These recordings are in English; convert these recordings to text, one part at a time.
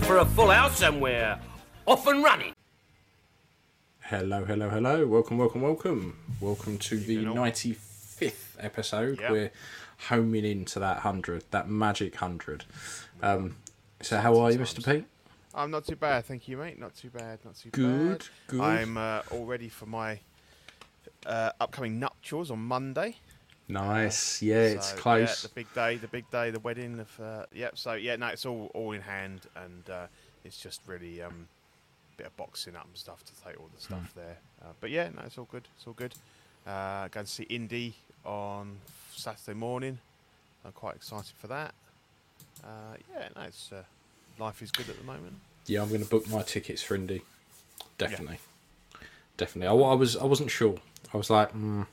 Eyes for a full house and we're off and running. Hello, hello, hello. Welcome, welcome, welcome. Welcome to the 95th episode. Yep. We're homing into that 100, that magic 100. Um, so, how are you, Mr. Pete? I'm not too bad, thank you, mate. Not too bad, not too bad. Good, bad. good. I'm uh, all ready for my uh, upcoming nuptials on Monday. Nice. Yeah, it's close. Yeah, the big day, the big day, the wedding. Of, uh, yep. So yeah, no, it's all all in hand, and uh, it's just really um, a bit of boxing up and stuff to take all the Hmm. stuff there. Uh, but yeah, no, it's all good. It's all good. Uh, going to see Indy on Saturday morning. I'm quite excited for that. Uh, yeah, no, it's uh, life is good at the moment. Yeah, I'm going to book my tickets for Indy. Definitely, definitely. I, I was, I wasn't sure. I was like, mm,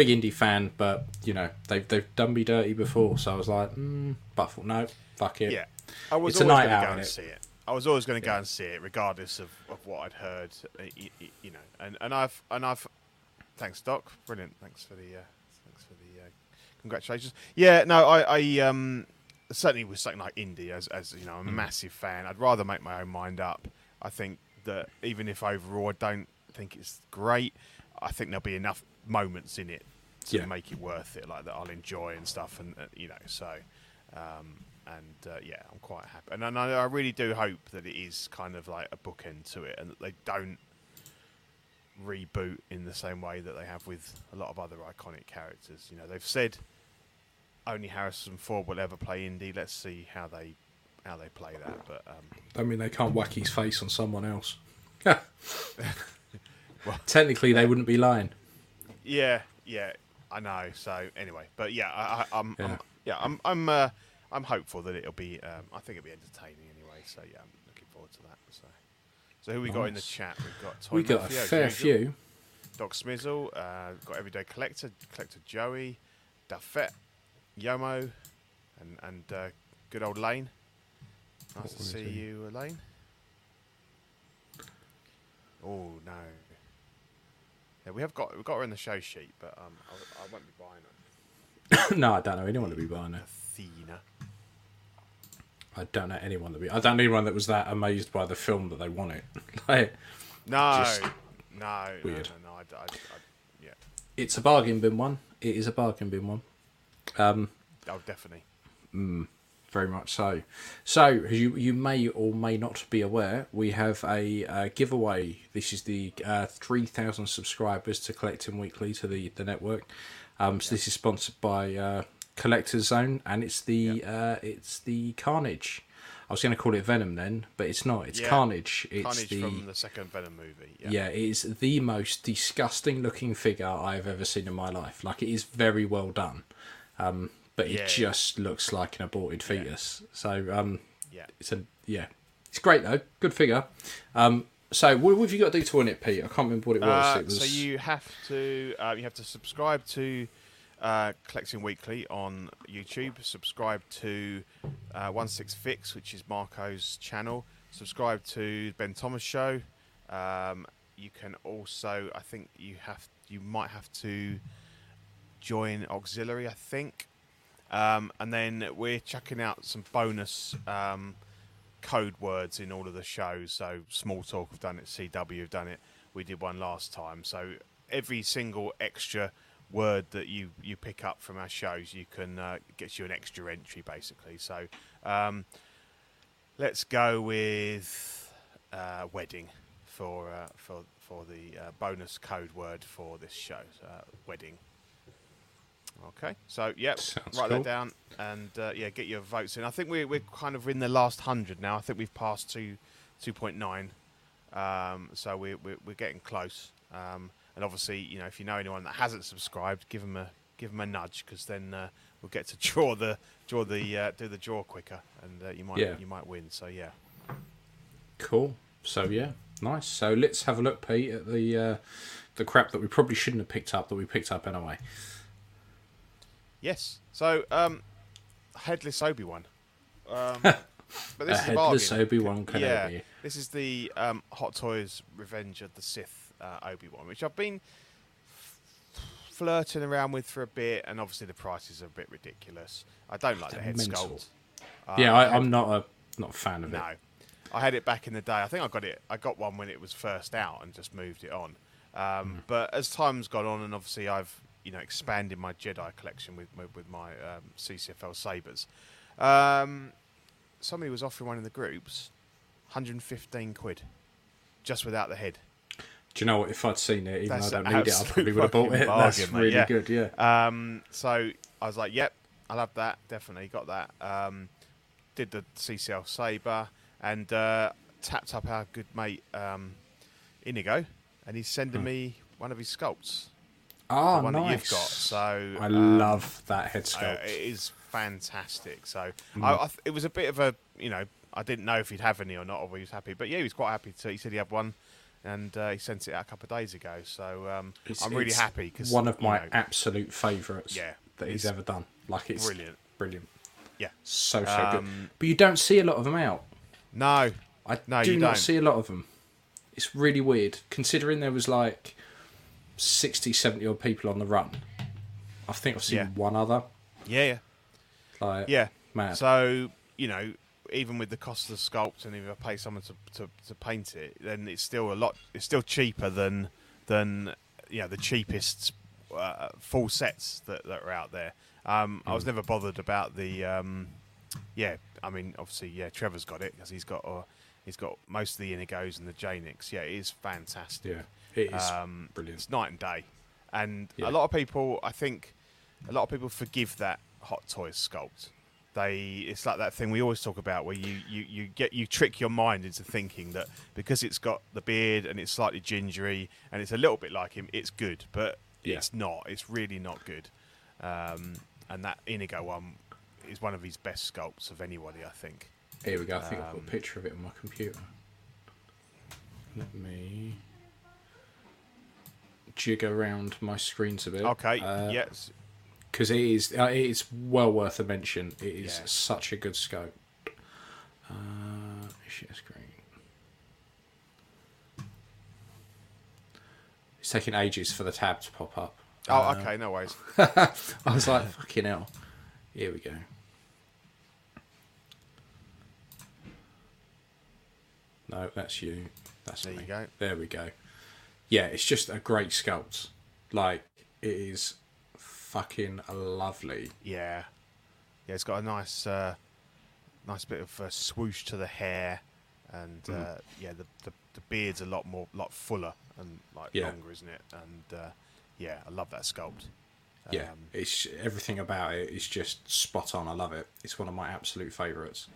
big Indy fan, but you know, they've they've done me dirty before, so I was like, mm, but I thought, no, fuck it. Yeah, I was It's always going to go and innit? see it. I was always going to go and see it, regardless of, of what I'd heard. uh, y- y- You know, and, and I've and I've thanks Doc, brilliant. Thanks for the uh, thanks for the uh, congratulations. Yeah, no, I, I um certainly with something like Indy, as as you know, Mm. I'm a massive fan. I'd rather make my own mind up. I think that even if overall I don't think it's great, I think there'll be enough moments in it to Yeah. make it worth it, like that I'll enjoy and stuff, and uh, you know, so. Um, and uh, yeah, I'm quite happy, and, and I, I really do hope that it is kind of like a bookend to it, and that they don't reboot in the same way that they have with a lot of other iconic characters. You know, they've said only Harrison Ford will ever play Indy. Let's see how they how they play that. But um, I mean, they can't whack his face on someone else. well, Technically, they wouldn't be lying. Yeah, yeah, I know. So anyway, but yeah, I, I, I'm, Yeah. I'm yeah, I'm I'm uh, I'm hopeful that it'll be. Um, I think it'll be entertaining anyway. So yeah, I'm looking forward to that. So, so who we got in the chat? We've got Toy We got a fair few. Doc Smizzle, uh, got Everyday Collector, Collector Joey, Duffet, Yomo, and and uh, good old Lane. Nice to see you, Lane. Oh no. Yeah, we have got we got her in the show sheet, but um, I, I won't be buying her. no, I don't know anyone to be buying it. Athena. I don't know anyone to be. I don't know anyone that was that amazed by the film that they want it. like, No, no, weird. no, no, no. I, I, I, yeah, it's a bargain bin one. It is a bargain bin one. Um, oh, definitely. Very much so. So, as you you may or may not be aware, we have a uh, giveaway. This is the uh, three thousand subscribers to Collecting Weekly to the the network. Um, so this is sponsored by uh, Collectors Zone, and it's the uh, it's the Carnage. I was going to call it Venom then, but it's not. It's Yeah. Carnage. It's Carnage the from the second Venom movie. Yeah, yeah, it is the most disgusting looking figure I've ever seen in my life. Like it is very well done, um, but it Yeah. just looks like an aborted fetus. So um, yeah. it's a yeah, it's great though. Good figure. Um, so what, what have you got to do to win it, Pete? I can't remember what it was. Uh, it was So you have to uh, you have to subscribe to uh, Collecting Weekly on YouTube. Subscribe to uh, One Six Fix, which is Marco's channel. Subscribe to Ben Thomas Show. Um, you can also, I think you have you might have to join Auxiliary. I think. Um, and then we're chucking out some bonus um, code words in all of the shows. So Small Talk have done it, CW have done it. We did one last time. So every single extra word that you, you pick up from our shows, you can uh, gets you an extra entry basically. So um, let's go with uh, wedding for uh, for for the uh, bonus code word for this show. Uh, wedding. Okay, so yep, Sounds write cool. that down and uh, yeah, get your votes in. I think we're we're kind of in the last hundred now. I think we've passed two two point nine Um, so we're, we're we're getting close. Um, and obviously, you know, if you know anyone that hasn't subscribed, give them a give them a nudge because then uh, we'll get to draw the draw the uh, do the draw quicker, and uh, you might Yeah. you might win. So yeah. Cool. So yeah, nice. So let's have a look, Pete, at the uh, the crap that we probably shouldn't have picked up that we picked up anyway. Yes. So um, headless Obi Wan. Um, but A this is a headless bargain. Obi-Wan Kenobi. Yeah, this is the um, Hot Toys Revenge of the Sith uh, Obi Wan, which I've been f- flirting around with for a bit, and obviously the prices are a bit ridiculous. I don't like the head mental. sculpt. Uh, yeah, I, I'm not a not a fan of it. no. it. I had it back in the day. I think I got it. I got one when it was first out and just moved it on. Um, But as time's gone on, and obviously I've you know expanding my Jedi collection with with, with my um, CCFL sabers. Um, somebody was offering one in the groups, 115 quid, just without the head. Do you know what? If I'd seen it, even That's though I don't need it, I probably would have bought it. That's bargain, mate, really yeah. good. Yeah. Um, so I was like, "Yep, I love that. Definitely got that." Um, did the CCFL Saber and uh, tapped up our good mate um, Inigo, and he's sending me one of his sculpts, Oh, the one nice. that you've got. So I um, love that head uh, sculpt. it is fantastic. So Hmm. I, I th- it was a bit of a, you know, I didn't know if he'd have any or not, or he was happy. But yeah, he was quite happy to. He said he had one, and uh, he sent it out a couple of days ago. So um, I'm really happy because one of my know, absolute favourites Yeah, that he's ever done. Like it's brilliant. brilliant, yeah. so so good. Um, But you don't see a lot of them out. No, I No, do you not see a lot of them. It's really weird, considering there was like 60, 70 odd people on the run. I think I've seen Yeah. one other. yeah, yeah. Like, Yeah. Mad. So you know, even with the cost of the sculpt, and if I pay someone to, to, to paint it, then it's still a lot. It's still cheaper than than you know the cheapest uh, full sets that, that are out there. Um, I was never bothered about the. Um, yeah, I mean, obviously, yeah, Trevor's got it because he's got uh, he's got most of the Inigos and the Janix. Yeah, it is fantastic. yeah, it is Um, brilliant. It's night and day, and Yeah. a lot of people, I think, a lot of people forgive that Hot Toys sculpt. They, it's like that thing we always talk about, where you, you, you get you trick your mind into thinking that because it's got the beard and it's slightly gingery and it's a little bit like him, it's good, but Yeah. it's not. It's really not good. Um, and that Inigo one is one of his best sculpts of anybody, I think. Here we go. I think I've got um, a picture of it on my computer. Let me jig around my screens a bit. Okay, Uh, yes, because it is uh, it is well worth a mention. It is Yeah. such a good scope. Uh, share screen. It's taking ages for the tab to pop up. Oh, Uh, okay, no worries. I was like, fucking hell. Here we go. No, that's you. That's There me. you go. There we go. Yeah, it's just a great sculpt. Like, it is fucking lovely. Yeah, yeah. It's got a nice, uh, nice bit of uh, swoosh to the hair, and Mm. uh, yeah, the, the the beard's a lot more, lot fuller and like Yeah. longer, isn't it? And uh, yeah, I love that sculpt. Yeah, Um, it's everything about it is just spot on. I love it. It's one of my absolute favourites.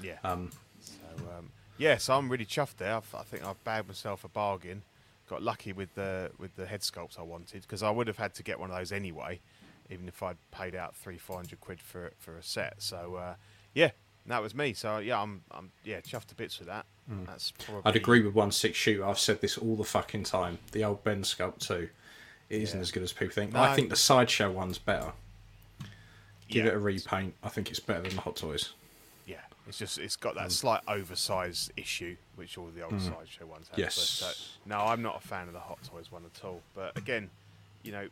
yeah. Um, so um, yeah, so I'm really chuffed there. I've, I think I've bagged myself a bargain. Got lucky with the with the head sculpt I wanted because I would have had to get one of those anyway, even if I'd paid out three four hundred quid for for a set. So uh, yeah, that was me. So yeah, I'm I'm yeah chuffed to bits with that. That's probably Mm. I'd agree with one six shoot. I've said this all the fucking time. The old Ben sculpt too. It isn't Yeah. as good as people think. No. I think the sideshow one's better. Give Yeah. it a repaint. I think it's better than the Hot Toys. It's just it's got Mm. that slight oversized issue which all the old sideshow ones have. Yes. But, uh, no, I'm not a fan of the Hot Toys one at all. But again, you know,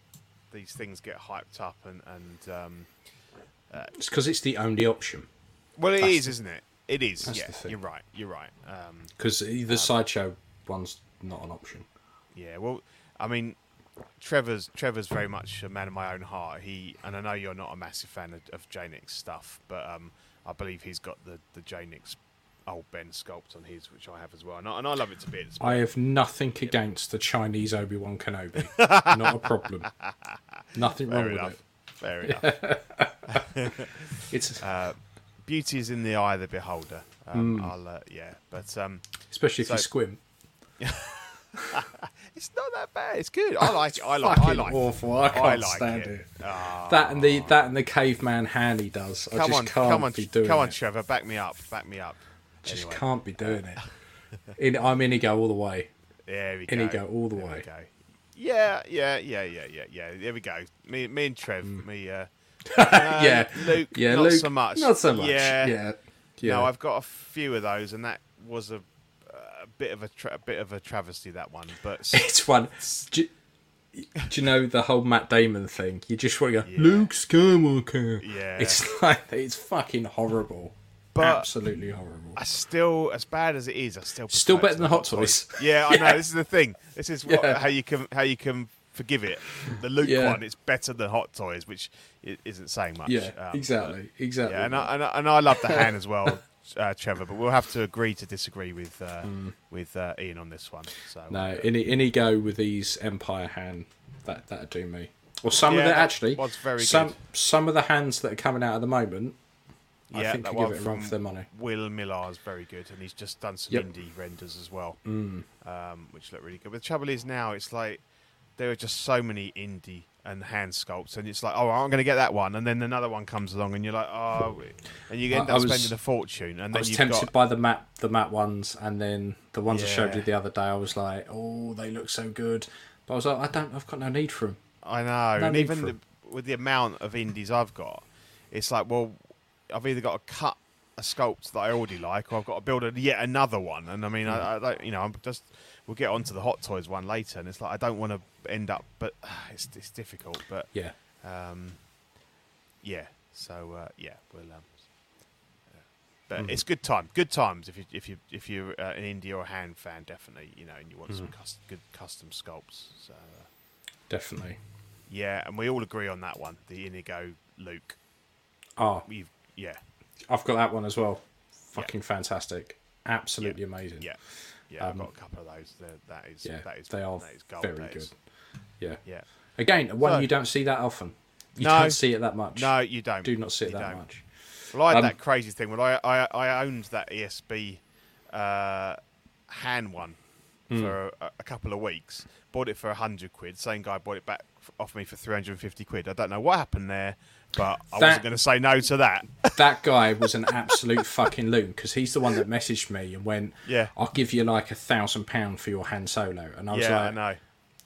these things get hyped up and and um, It's because it's the only option. well, it That's is, isn't it? It is. Yeah, you're right. You're right. Um, Because the sideshow one's not an option. yeah. Well, I mean, Trevor's Trevor's very much a man of my own heart. He and I know you're not a massive fan of, of Janix stuff, but um, I believe he's got the the Janix old Ben sculpt on his, which I have as well, and I, and I love it to bits. I have nothing against the Chinese Obi Wan Kenobi. not a problem. Nothing wrong Fair with enough. it. Fair enough. It's Beauty is in the eye of the beholder. Um, Hmm. I'll, uh, yeah, but um, especially if you so- squint. It's not that bad. It's good. I like it. I like. I like. awful. I can't like stand it. it. Ah. That and the that and the caveman Han he does. I come just on, can't come on, be doing come on. Trevor. Back me up. Back me up. just Anyway. can't be doing it. In, I'm Inigo all the way. There we In go. you go, all the There way. Yeah, yeah, yeah, yeah, yeah, yeah. There we go. Me, me and Trev. Mm. Me, uh, yeah, Luke. yeah, not Luke, so much. Not so much. Yeah, Yeah, yeah. No, I've got a few of those, and that was a bit of a, tra- bit of a travesty. That one, but It's one. Do, do you know the whole Matt Damon thing? You just want to go, Yeah. Luke Skywalker. Yeah. It's like it's fucking horrible. But- Absolutely horrible. I still, as bad as it is, I still Still better than Hot Toys. Yeah, I know. This is the thing. This is what, Yeah. how you can how you can forgive it. The Luke Yeah. one, it's better than Hot Toys, which isn't saying much. Yeah, Um, exactly, exactly. Yeah, and I, and I, and I love the Han as well, uh, Trevor. But we'll have to agree to disagree with uh, with uh, Ian on this one. So Mm. no, any any go with these Empire Han that that'd do me. Or some Yeah, of the actually, was very some good. some of the Hans that are coming out at the moment. I think that could give it a run for their money. Will Millar is very good, and he's just done some Yep. Indy renders as well, Mm. um, which look really good. But the trouble is now it's like there are just so many Indy and Han sculpts, and it's like, oh, I'm going to get that one, and then another one comes along, and you're like, oh, and you end I- up I was- spending a fortune, and I then was you've tempted got by the map, the map ones, and then the ones I showed you the other day. I was like, oh, they look so good, but I was like, I don't, I've got no need for them. I know, No and even the, with the amount of Indys I've got, it's like, well, I've either got to cut a sculpt that I already like, or I've got to build a, yet another one. And I mean, hmm. I, I don't, you know, I'm just we'll get onto the Hot Toys one later, and it's like I don't want to end up, but it's it's difficult. But Yeah, um, yeah, so uh, yeah, we'll. Um, but Mm-hmm. it's good time, good times if you if you if you're uh, an Indy or a Han fan, definitely, you know, and you want Mm-hmm. some cus- good custom sculpts. So. Uh, definitely. yeah, and we all agree on that one. The Inigo Luke. Oh, We've yeah, I've got that one as well. Fucking fantastic, absolutely Yeah. amazing. yeah, yeah. I've Um, got a couple of those. They're, that is Yeah, that is they are that is gold. very that good. is. Yeah. Yeah. Again, one So- you don't see that often. You No. don't see it that much. No, you don't. do not see it You that don't. much. Well, I had Um, that crazy thing Well, I I, I owned that ESB uh, Han one Hmm. for a, a couple of weeks. Bought it for a hundred quid. Same guy bought it back off me for three hundred and fifty quid. I don't know what happened there, but I That- wasn't going to say no to that. that guy was an absolute fucking loon because he's the one that messaged me and went, Yeah. I'll give you like a thousand pound for your Han Solo," and I was yeah, I like, know.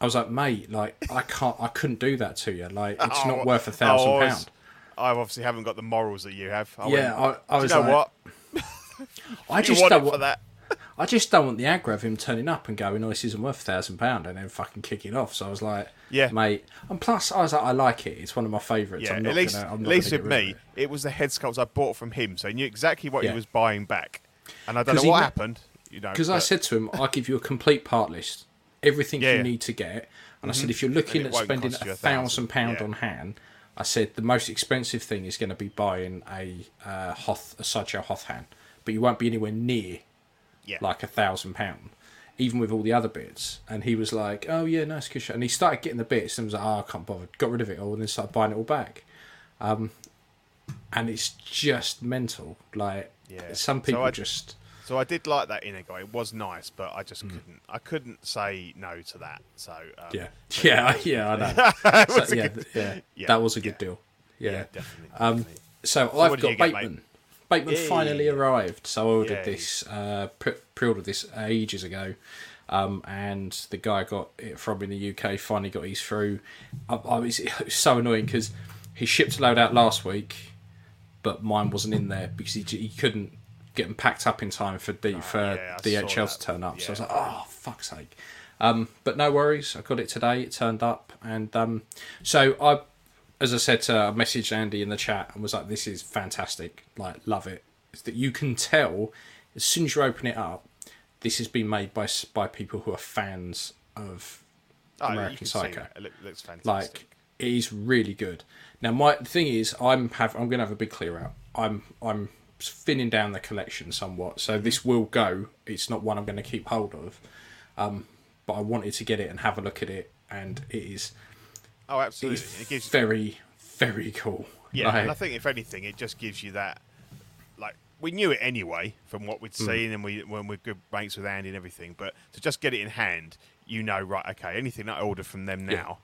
I was like, mate, like I can't, I couldn't do that to you. Like it's Oh, not worth a thousand I pound. I obviously haven't got the morals that you have. I Yeah, went, I, I was you know like, what? I just don't want that? I just don't want the aggro of him turning up and going, "Oh, this isn't worth a thousand pound," and then fucking kicking off. So I was like, Yeah. mate." And plus, I was like, I like it. It's one of my favourites. Yeah, I'm not at least, gonna, at least with me, it. it was the head sculpts I bought from him, so he knew exactly what Yeah. he was buying back. And I don't know what ma- happened, you know. Because I said to him, I'll give you a complete part list, everything Yeah, you yeah. need to get. And I said, if you're looking at spending a thousand pound on Han, I said the most expensive thing is going to be buying a uh, Hoth, a Sideshow Hoth Han, but you won't be anywhere near yeah, like a thousand pound, even with all the other bits. And he was like, "Oh yeah, nice shot." And he started getting the bits and was like, "Oh, I can't bother." Got rid of it all and then started buying it all back. Um, and it's just mental. Like Yeah. some So people I- just So I did like that inner guy. It was nice, but I Mm. just couldn't. I couldn't say no to that. So um, yeah, yeah, yeah. I know. So, yeah, good- yeah, yeah, that was a good deal. Yeah. yeah, definitely. Um, definitely. so I've got you get? Bateman. Yay. finally arrived. So I ordered Yay. this, uh, pre- pre-ordered this ages ago, um, and the guy got it from in the UK. Finally got his through. I, I was, it was so annoying because he shipped a load out last week, but mine wasn't in there because he, he couldn't get them packed up in time for for Oh, yeah, DHL to turn up. So I was like, oh fuck's sake. Um, but no worries, I got it today. It turned up, and um, so I, as I said, to, I messaged Andy in the chat and was like, "This is fantastic. Like, love it. It's that you can tell as soon as you open it up, this has been made by by people who are fans of Oh, American can Psycho. It looks fantastic. like it is really good. Now, my thing is, I'm have I'm going to have a big clear out. I'm I'm thinning down the collection somewhat, so this will go. It's not one I'm going to keep hold of, um, but I wanted to get it and have a look at it, and it is oh, absolutely. is It gives very very cool. yeah, Like, and I think if anything, it just gives you that like we knew it anyway from what we'd hmm. seen and we when we're good mates with Andy and everything. But to just get it in hand, you know, right? Okay, anything that I order from them Yeah. now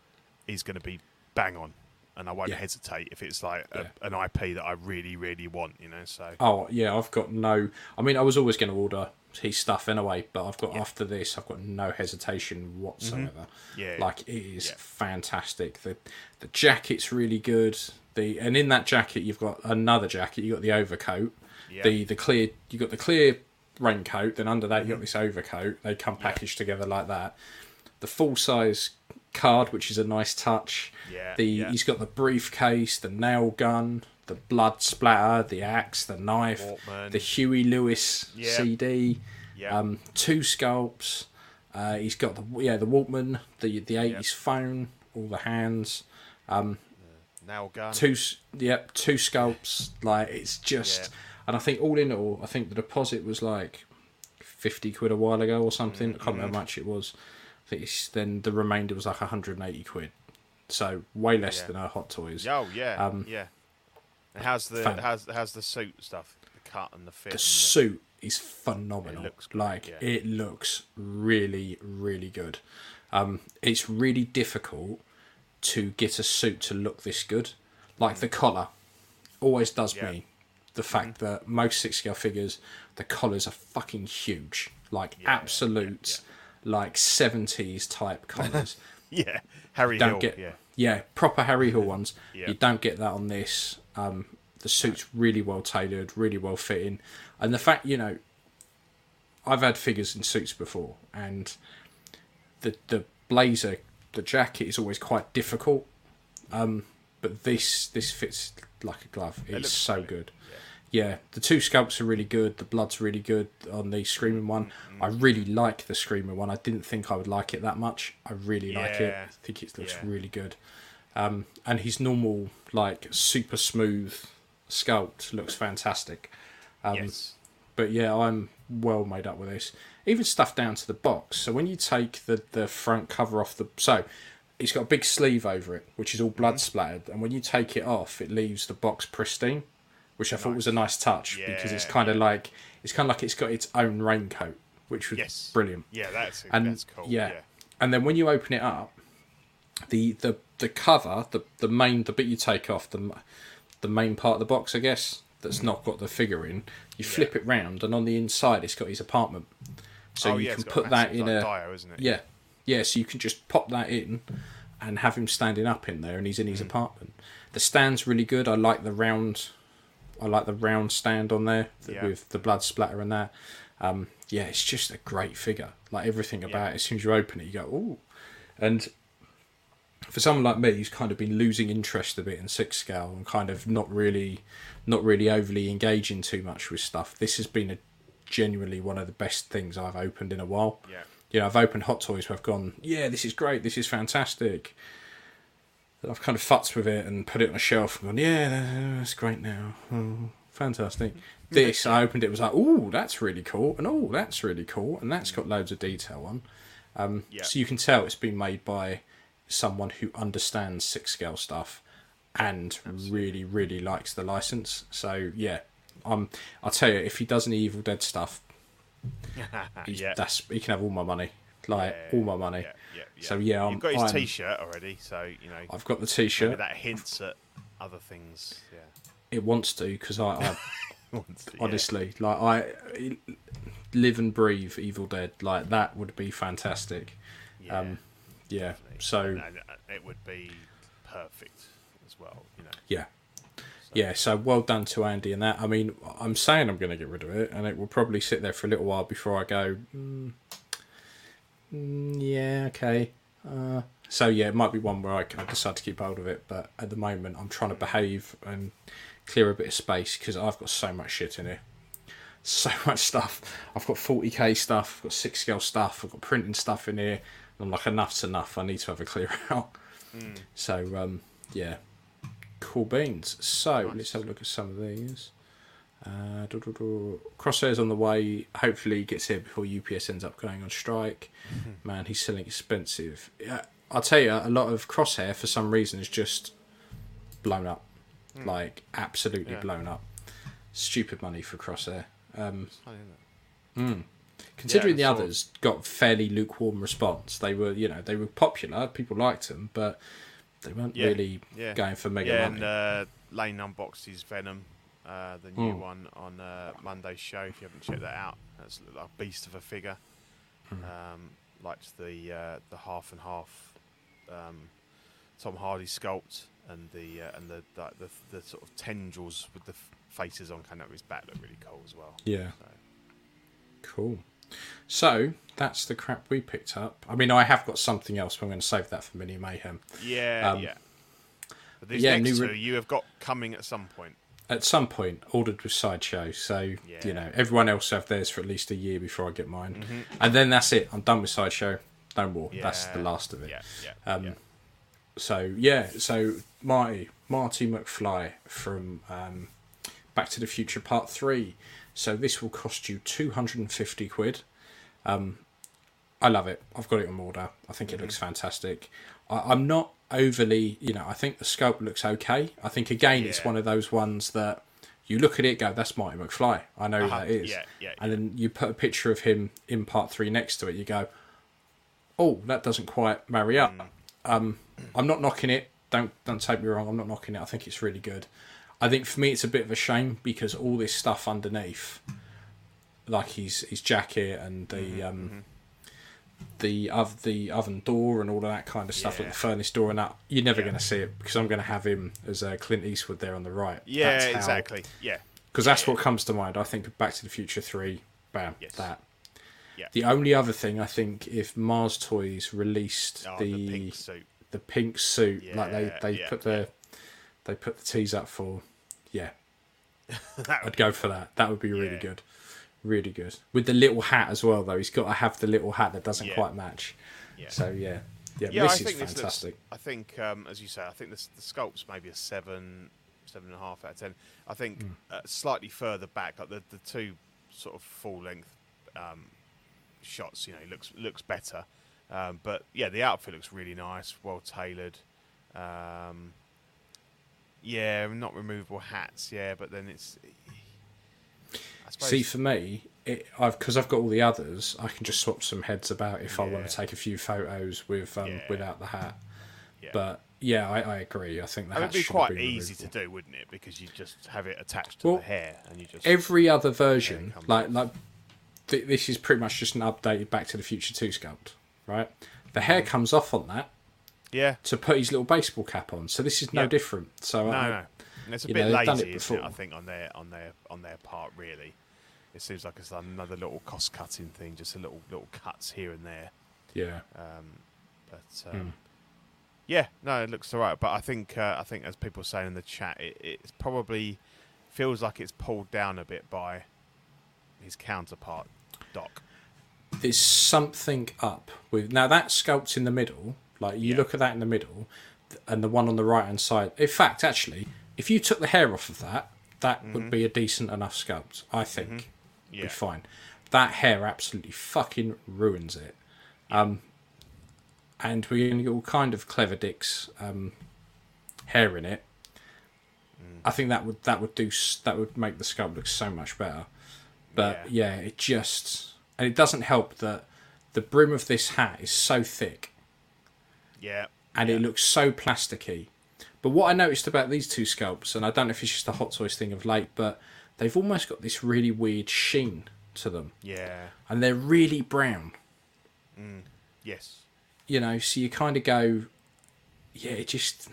is going to be bang on, and I won't Yeah. hesitate if it's like Yeah. an IP that I really, really want. You know, so Oh yeah, I've got no. I mean, I was always going to order his stuff anyway, but I've got after this, I've got no hesitation whatsoever. Mm-hmm. Yeah. like it is Yeah. fantastic. the The jacket's really good. The and in that jacket, you've got another jacket. You have got the overcoat. Yeah. The the clear. You got the clear raincoat. Then under that, you got mm-hmm. this overcoat. They come packaged together like that. The full size card, which is a nice touch. Yeah, The yeah. he's got the briefcase, the nail gun, the blood splatter, the axe, the knife, Walkman. the Huey Lewis Yeah. CD, Yeah. um, two sculpts. Uh, he's got the yeah the Walkman, the the eighties phone, all the hands, nail gun. two yep two sculpts. Like it's just, Yeah. and I think all in all, I think the deposit was like fifty quid a while ago or something. I can't Mm-hmm. remember how much it was. I think it's, then the remainder was like hundred and eighty quid. So way less Yeah. than our hot toys. Oh yeah, Um, yeah. How's the fan- how's how's the suit stuff? The cut and the fit. the suit is phenomenal. It looks great, like yeah. it looks really, really good. Um, it's really difficult to get a suit to look this good. Like the collar always does Mm. Yeah. Mm-hmm. me. The fact that most six scale figures, the collars are fucking huge, like absolute, like seventies type collars. yeah, Harry don't Hill. get yeah, yeah proper Harry Hill ones. Yeah. You don't get that on this. Um, the suit's really well tailored, really well fitting, and the fact you know, I've had figures in suits before, and the the blazer, the jacket is always quite difficult. Um, but this this fits like a glove. It's so good. Yeah, the two sculpts are really good. The blood's really good on the screaming one. Mm-hmm. I really like the screaming one. I didn't think I would like it that much. I really like it. I think it looks yeah. really good. Um, and his normal, like super smooth sculpt looks fantastic. Um, yes, But yeah, I'm well made up with this. Even stuff down to the box. So when you take the, the front cover off the so it's got a big sleeve over it, which is all blood Mm-hmm. splattered, and when you take it off, it leaves the box pristine, which I thought was a nice touch because it's kind of like it's kind of like it's got its own raincoat, which was yes, brilliant. Yeah, that's And that's cool. yeah. Yeah, and then when you open it up, the the the cover, the the main the bit you take off the the main part of the box, I guess that's not got the figure in. You flip it round, and on the inside, it's got his apartment. So oh you yeah, can put that in like, a dio, it? yeah, yeah. So you can just pop that in, and have him standing up in there, and he's in Mm. his apartment. The stand's really good. I like the round. I like the round stand on there Yeah. with the blood splatter and that. Um, yeah, it's just a great figure. Like everything about it. As soon as you open it, you go, "Ooh!" And for someone like me who's kind of been losing interest a bit in six scale and kind of not really, not really overly engaging too much with stuff, this has been a genuinely one of the best things I've opened in a while. Yeah. You know, I've opened Hot Toys where I've gone, yeah, this is great, this is fantastic. And I've kind of futzed with it and put it on a shelf and gone, yeah, that's great now. Oh, fantastic. This, I opened it, was like, oh, that's really cool, and oh, that's really cool, and that's got loads of detail on. Um, Yeah. So you can tell it's been made by someone who understands six scale stuff and really, really likes the license. So yeah, um, I'll tell you, if he does any Evil Dead stuff, he's, yeah. that's he can have all my money, like Yeah, all my money. Yeah, yeah, yeah. So yeah, I'm, you've got his I'm- T-shirt already, so you know I've got the T-shirt. that hints at other things. Yeah, It wants to because I, I Wants to- yeah. honestly like I live and breathe Evil Dead. Like that would be fantastic. Yeah, Um, yeah. So and, and it would be perfect as well. You know, yeah. Yeah, so well done to Andy and that. I mean, I'm saying I'm going to get rid of it, and it will probably sit there for a little while before I go. Mm, yeah, okay. Uh, so yeah, it might be one where I, I decide to keep hold of it, but at the moment I'm trying to behave and clear a bit of space because I've got so much shit in here, so much stuff. I've got 40k stuff, I've got six scale stuff, I've got printing stuff in here. I'm like, enough's enough. I need to have a clear out. So um, yeah, cool beans. So let's have a look at some of these. Uh. Crosshairs on the way. Hopefully, he gets here before UPS ends up going on strike. Man, he's selling expensive. Yeah, I'll tell you, a lot of Crosshair for some reason is just blown up, like absolutely Yeah. blown up. stupid money for Crosshair. Um, Funny, isn't it? Considering Yeah, the of. others got fairly lukewarm response, they were you know they were popular. People liked them, but they weren't Yeah, really yeah. going for mega yeah, money. and uh, Lane unboxed his Venom, uh, the new Mm. one on uh, Monday's show. If you haven't checked that out, that's a beast of a figure. Hmm. Um, liked the uh, the half and half um, Tom Hardy sculpt and the uh, and the, the the the sort of tendrils with the faces on coming up his back look really cool as well. yeah, So, cool. So that's the crap we picked up. I mean, I have got something else, but I'm going to save that for Mini Mayhem. yeah, Um, yeah. But these yeah, next new two re- you have got coming at some point. At some point, ordered with Sideshow, so Yeah. you know everyone else have theirs for at least a year before I get mine, Mm-hmm. and then that's it. I'm done with Sideshow. No more. That's the last of it. Yeah, yeah. Um, yeah. So yeah, so Marty Marty McFly from um, Back to the Future Part Three. So this will cost you two hundred and fifty quid. Um, I love it. I've got it on order. I think it Mm-hmm. looks fantastic. I, I'm not overly, you know, I think the sculpt looks okay. I think again, it's one of those ones that you look at it, go, "That's Marty McFly." I know Uh-huh. that is. Yeah, yeah, And then you put a picture of him in Part Three next to it. You go, "Oh, that doesn't quite marry up." Mm. Um, I'm not knocking it. Don't don't take me wrong. I'm not knocking it. I think it's really good. I think for me it's a bit of a shame because all this stuff underneath, like his his jacket and the Mm-hmm, um, the of the oven door and all of that kind of stuff, like the furnace door and that, you're never Yeah. going to see it because I'm going to have him as uh, Clint Eastwood there on the right. Yeah, how- exactly. Yeah, because that's Yeah. what comes to mind. I think Back to the Future Three, bam, Yes. that. Yeah. The only other thing I think, if Mars Toys released oh, the the, pink suit. the pink suit, like they they yeah, put the they put the teas up for, yeah, I'd go for that. That would be really Yeah. good, really good. With the little hat as well, though, he's got to have the little hat that doesn't Yeah. quite match. Yeah. So yeah, yeah, Yeah, this I is think this looks. I think, um, as you say, I think this, the sculpt's maybe a seven, seven and a half out of ten. I think Hmm. uh, slightly further back, like the the two sort of full length um, shots, you know, looks looks better. Um, but yeah, the outfit looks really nice, well tailored. Um, yeah, not removable hats. Yeah, but then it's. See, for me, it, I've because I've got all the others, I can just swap some heads about if I want to take a few photos with um, Yeah. without the hat. yeah. But yeah, I, I agree. I think the I mean, hat it'd be quite be easy to do, wouldn't it? Because you just have it attached to Well, the hair, and you just every other version, like like th- this is pretty much just an updated Back to the Future Two sculpt, right? The hair Mm. comes off on that yeah. to put his little baseball cap on, so this is no Yeah. different. So No, I, no, and it's a bit know, lazy, it isn't it? I think on their on their on their part, really. It seems like it's another little cost cutting thing, just a little little cuts here and there. yeah, Um, but um, yeah, no, it looks alright. But I think uh, I think as people are saying in the chat, it it's probably feels like it's pulled down a bit by his counterpart, Doc. there's something up with now that sculpt in the middle. Like you Yeah. look at that in the middle, and the one on the right hand side. In fact, actually, if you took the hair off of that, that would be a decent enough sculpt. I think Mm-hmm. Yeah. be fine. That hair absolutely fucking ruins it. Um, and we're to get all kind of clever dicks um, hair in it. Mm. I think that would that would do that would make the sculpt look so much better. But yeah. it just and it doesn't help that the brim of this hat is so thick Yeah, and yeah. it looks so plasticky. But what I noticed about these two sculpts, and I don't know if it's just a Hot Toys thing of late, but they've almost got this really weird sheen to them, yeah, and they're really brown. yes, You know, so you kind of go, yeah, it just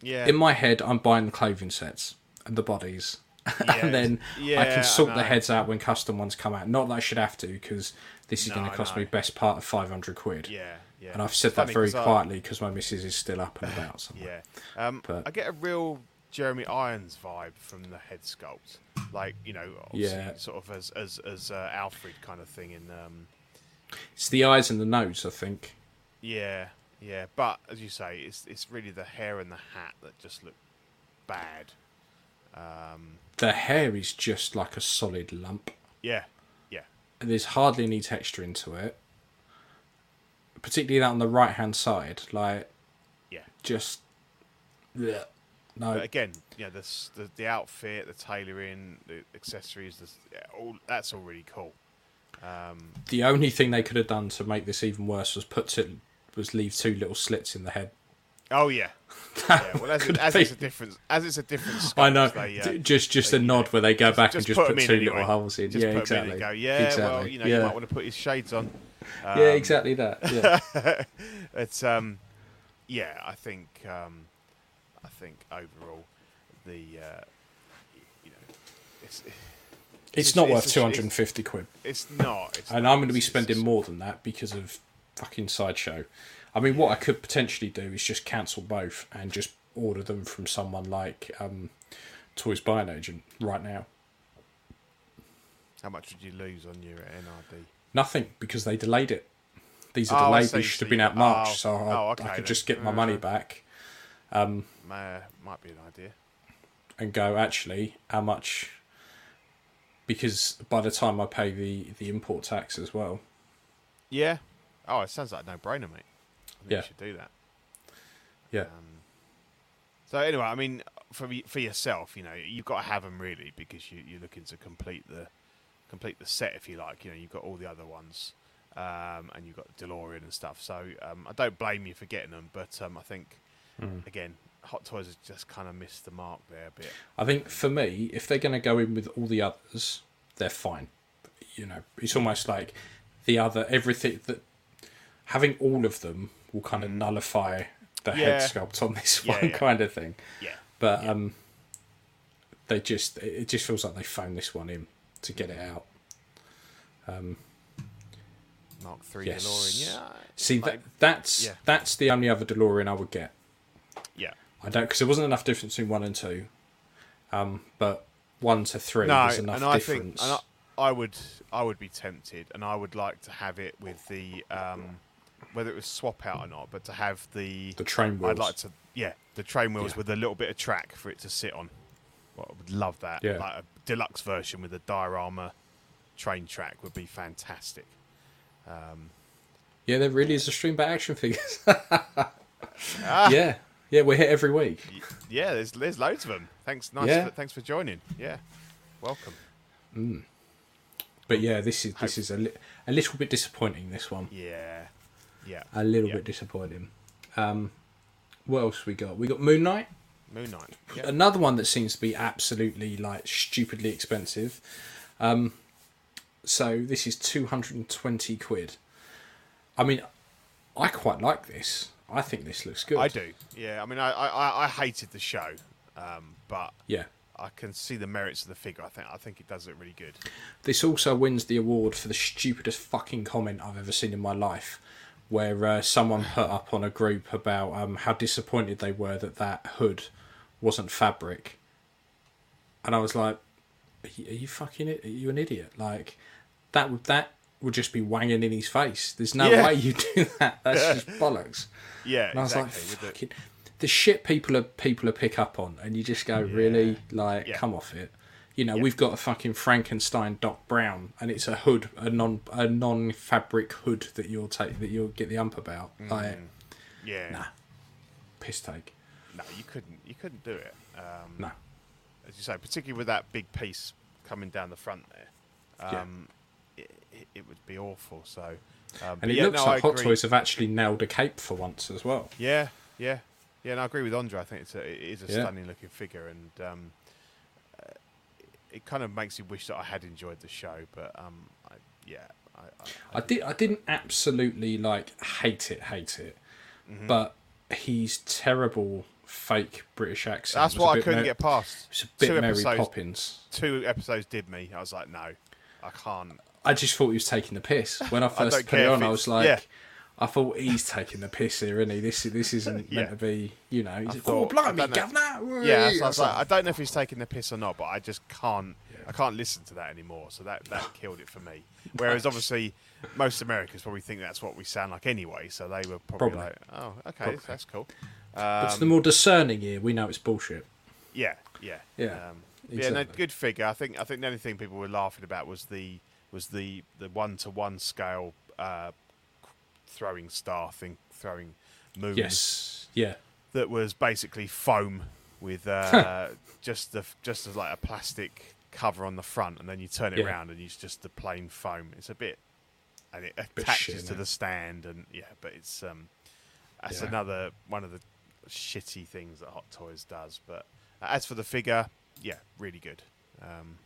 yeah. in my head, I'm buying the clothing sets and the bodies, Yeah, and then I can sort the heads out when custom ones come out. Not that I should have to, because this is No, going to cost me best part of five hundred quid. Yeah, yeah. And I've said that very I- quietly because my missus is still up and about somewhere. Yeah, um, But- I get a real Jeremy Irons vibe from the head sculpt, like you know, Yeah. sort of as as as uh, Alfred kind of thing in. Um, It's the eyes and the nose, I think. yeah, yeah, but as you say, it's it's really the hair and the hat that just look bad. Um, The hair is just like a solid lump. yeah, yeah, There's hardly any texture into it. Particularly that on the right hand side, like yeah, just, yeah, no. But again, yeah, the, the the outfit, the tailoring, the accessories, the, yeah, all that's all really cool. Um, The only thing they could have done to make this even worse was put to, was leave two little slits in the head. oh yeah, yeah. Well, as, it, as it's a different, as it's a different. I know, They, uh, just just they, a nod where they go just- back just and just put put, in two anyway. little holes in. just yeah, in exactly. and go, yeah, exactly. well, you know, yeah. you might want to put his shades on. Um, yeah, exactly that. Yeah. it's um, yeah, I think um, I think overall the uh, you know, it's it's it's- not it's worth a sh- two hundred and fifty quid, it's not. It's and not, I'm going to be spending more than that because of fucking sideshow. I mean, what I could potentially do is just cancel both and just order them from someone like um, Toys by an Agent right now. How much would you lose on your NRD? Nothing because they delayed it. These are Oh, delayed. These should have been out March, oh, so I, oh, I could then. just get my money back May, might be an idea. and go. Actually, how much? Because by the time I pay the the import tax as well, Yeah. Oh, it sounds like a no-brainer, mate. I think Yeah. you should do that. yeah, Um, so anyway, I mean, for for yourself, you know, you've got to have them really because you, you're looking to complete the complete the set, if you like. You know, you've got all the other ones, um, and you've got DeLorean and stuff. So um, I don't blame you for getting them, but um, I think Mm. again, Hot Toys has just kind of missed the mark there a bit. I think for me, if they're going to go in with all the others, they're fine. You know, it's almost like the other everything that having all of them will kind of nullify the. Yeah. head sculpt on this Yeah, one yeah. kind of thing. Yeah. But um, they just it it just feels like they phoned this one in to get it out. Mark Three Yes. DeLorean, yeah. See like- that that's yeah. that's the only other DeLorean I would get. yeah. I don't because there wasn't enough difference between one and two. Um, but one to three no, was enough and I difference. think and I, I would I would be tempted, and I would like to have it with the um, whether it was swap out or not, but to have the the train wheels. I'd like to yeah the train wheels Yeah. with a little bit of track for it to sit on. Well, I would love that. Yeah. Like a deluxe version with a diorama train track would be fantastic. Um, Yeah, there really is a stream back action figures. Ah. Yeah, yeah, we're here every week. yeah, there's there's loads of them. Thanks, nice. Yeah. For, thanks for joining. Yeah, welcome. But yeah, this is this is a, li- a little bit disappointing. This one, Yeah, yeah. a little Yeah. bit disappointing. Um, what else we got? We got Moon Knight, Moon Knight. Yeah. another one that seems to be absolutely like stupidly expensive. Um, so this is two hundred and twenty quid. I mean, I quite like this. I think this looks good. I do. Yeah, I mean, I I, I- I hated the show, um, but Yeah. I can see the merits of the figure. I think I think it does look really good. This also wins the award for the stupidest fucking comment I've ever seen in my life, where uh, someone put up on a group about um, how disappointed they were that that hood wasn't fabric, and I was like, "Are you, are you fucking? i- Are you an idiot? Like that would that would just be wanging in his face. There's no Yeah. way you do that. That's just bollocks." Yeah, And I was like, exactly. the- "Fucking." The shit people are people are pick up on, and you just go, really, like, Yeah. come off it. You know, we've got a fucking Frankenstein Doc Brown, and it's a hood, a non a non fabric hood that you'll take that you'll get the ump about. Like, mm. yeah. nah. piss take. No, you couldn't. You couldn't do it. Um, No. as you say, particularly with that big piece coming down the front there, Yeah. um, it, it, it would be awful. So, um, And it yeah, looks no, like Hot. Toys have actually nailed a cape for once as well. Yeah, yeah, yeah. And I agree with Andre. I think it's a, it is a Yeah. stunning looking figure, and um, uh, it kind of makes you wish that I had enjoyed the show. But um, I, yeah, I, I, I did. I didn't absolutely like hate it, hate it, Mm-hmm. but he's terrible fake British accent. that's what I couldn't Mar- get past. It's a bit two Mary episodes, Poppins. two episodes did me. I was like, no, I can't. I just thought he was taking the piss when I first put it on. I was like, yeah. I thought he's taking the piss here, isn't he? This this isn't Yeah. meant to be, you know. He's, oh, thought- oh, I blimey, governor! Yeah, so I, was was like, I don't know if he's taking the piss or not, but I just can't. I can't listen to that anymore. So that that killed it for me. Whereas obviously, most Americans probably think that's what we sound like anyway. So they were probably, Probably. like, "Oh, okay, Probably. that's cool." But to Um, the more discerning ear, we know it's bullshit. Yeah, yeah, Yeah, um, yeah. No, exactly. good figure. I think. I think the only thing people were laughing about was the was the the one to one scale uh, throwing star thing, throwing moons. Yes, yeah, that was basically foam with uh, just the just as like a plastic cover on the front, and then you turn it Yeah. around and it's just the plain foam. It's a bit, and it attaches shit, to innit? the stand, and yeah, but it's um, that's Yeah. another one of the shitty things that Hot Toys does. But as for the figure, yeah, really good. Um,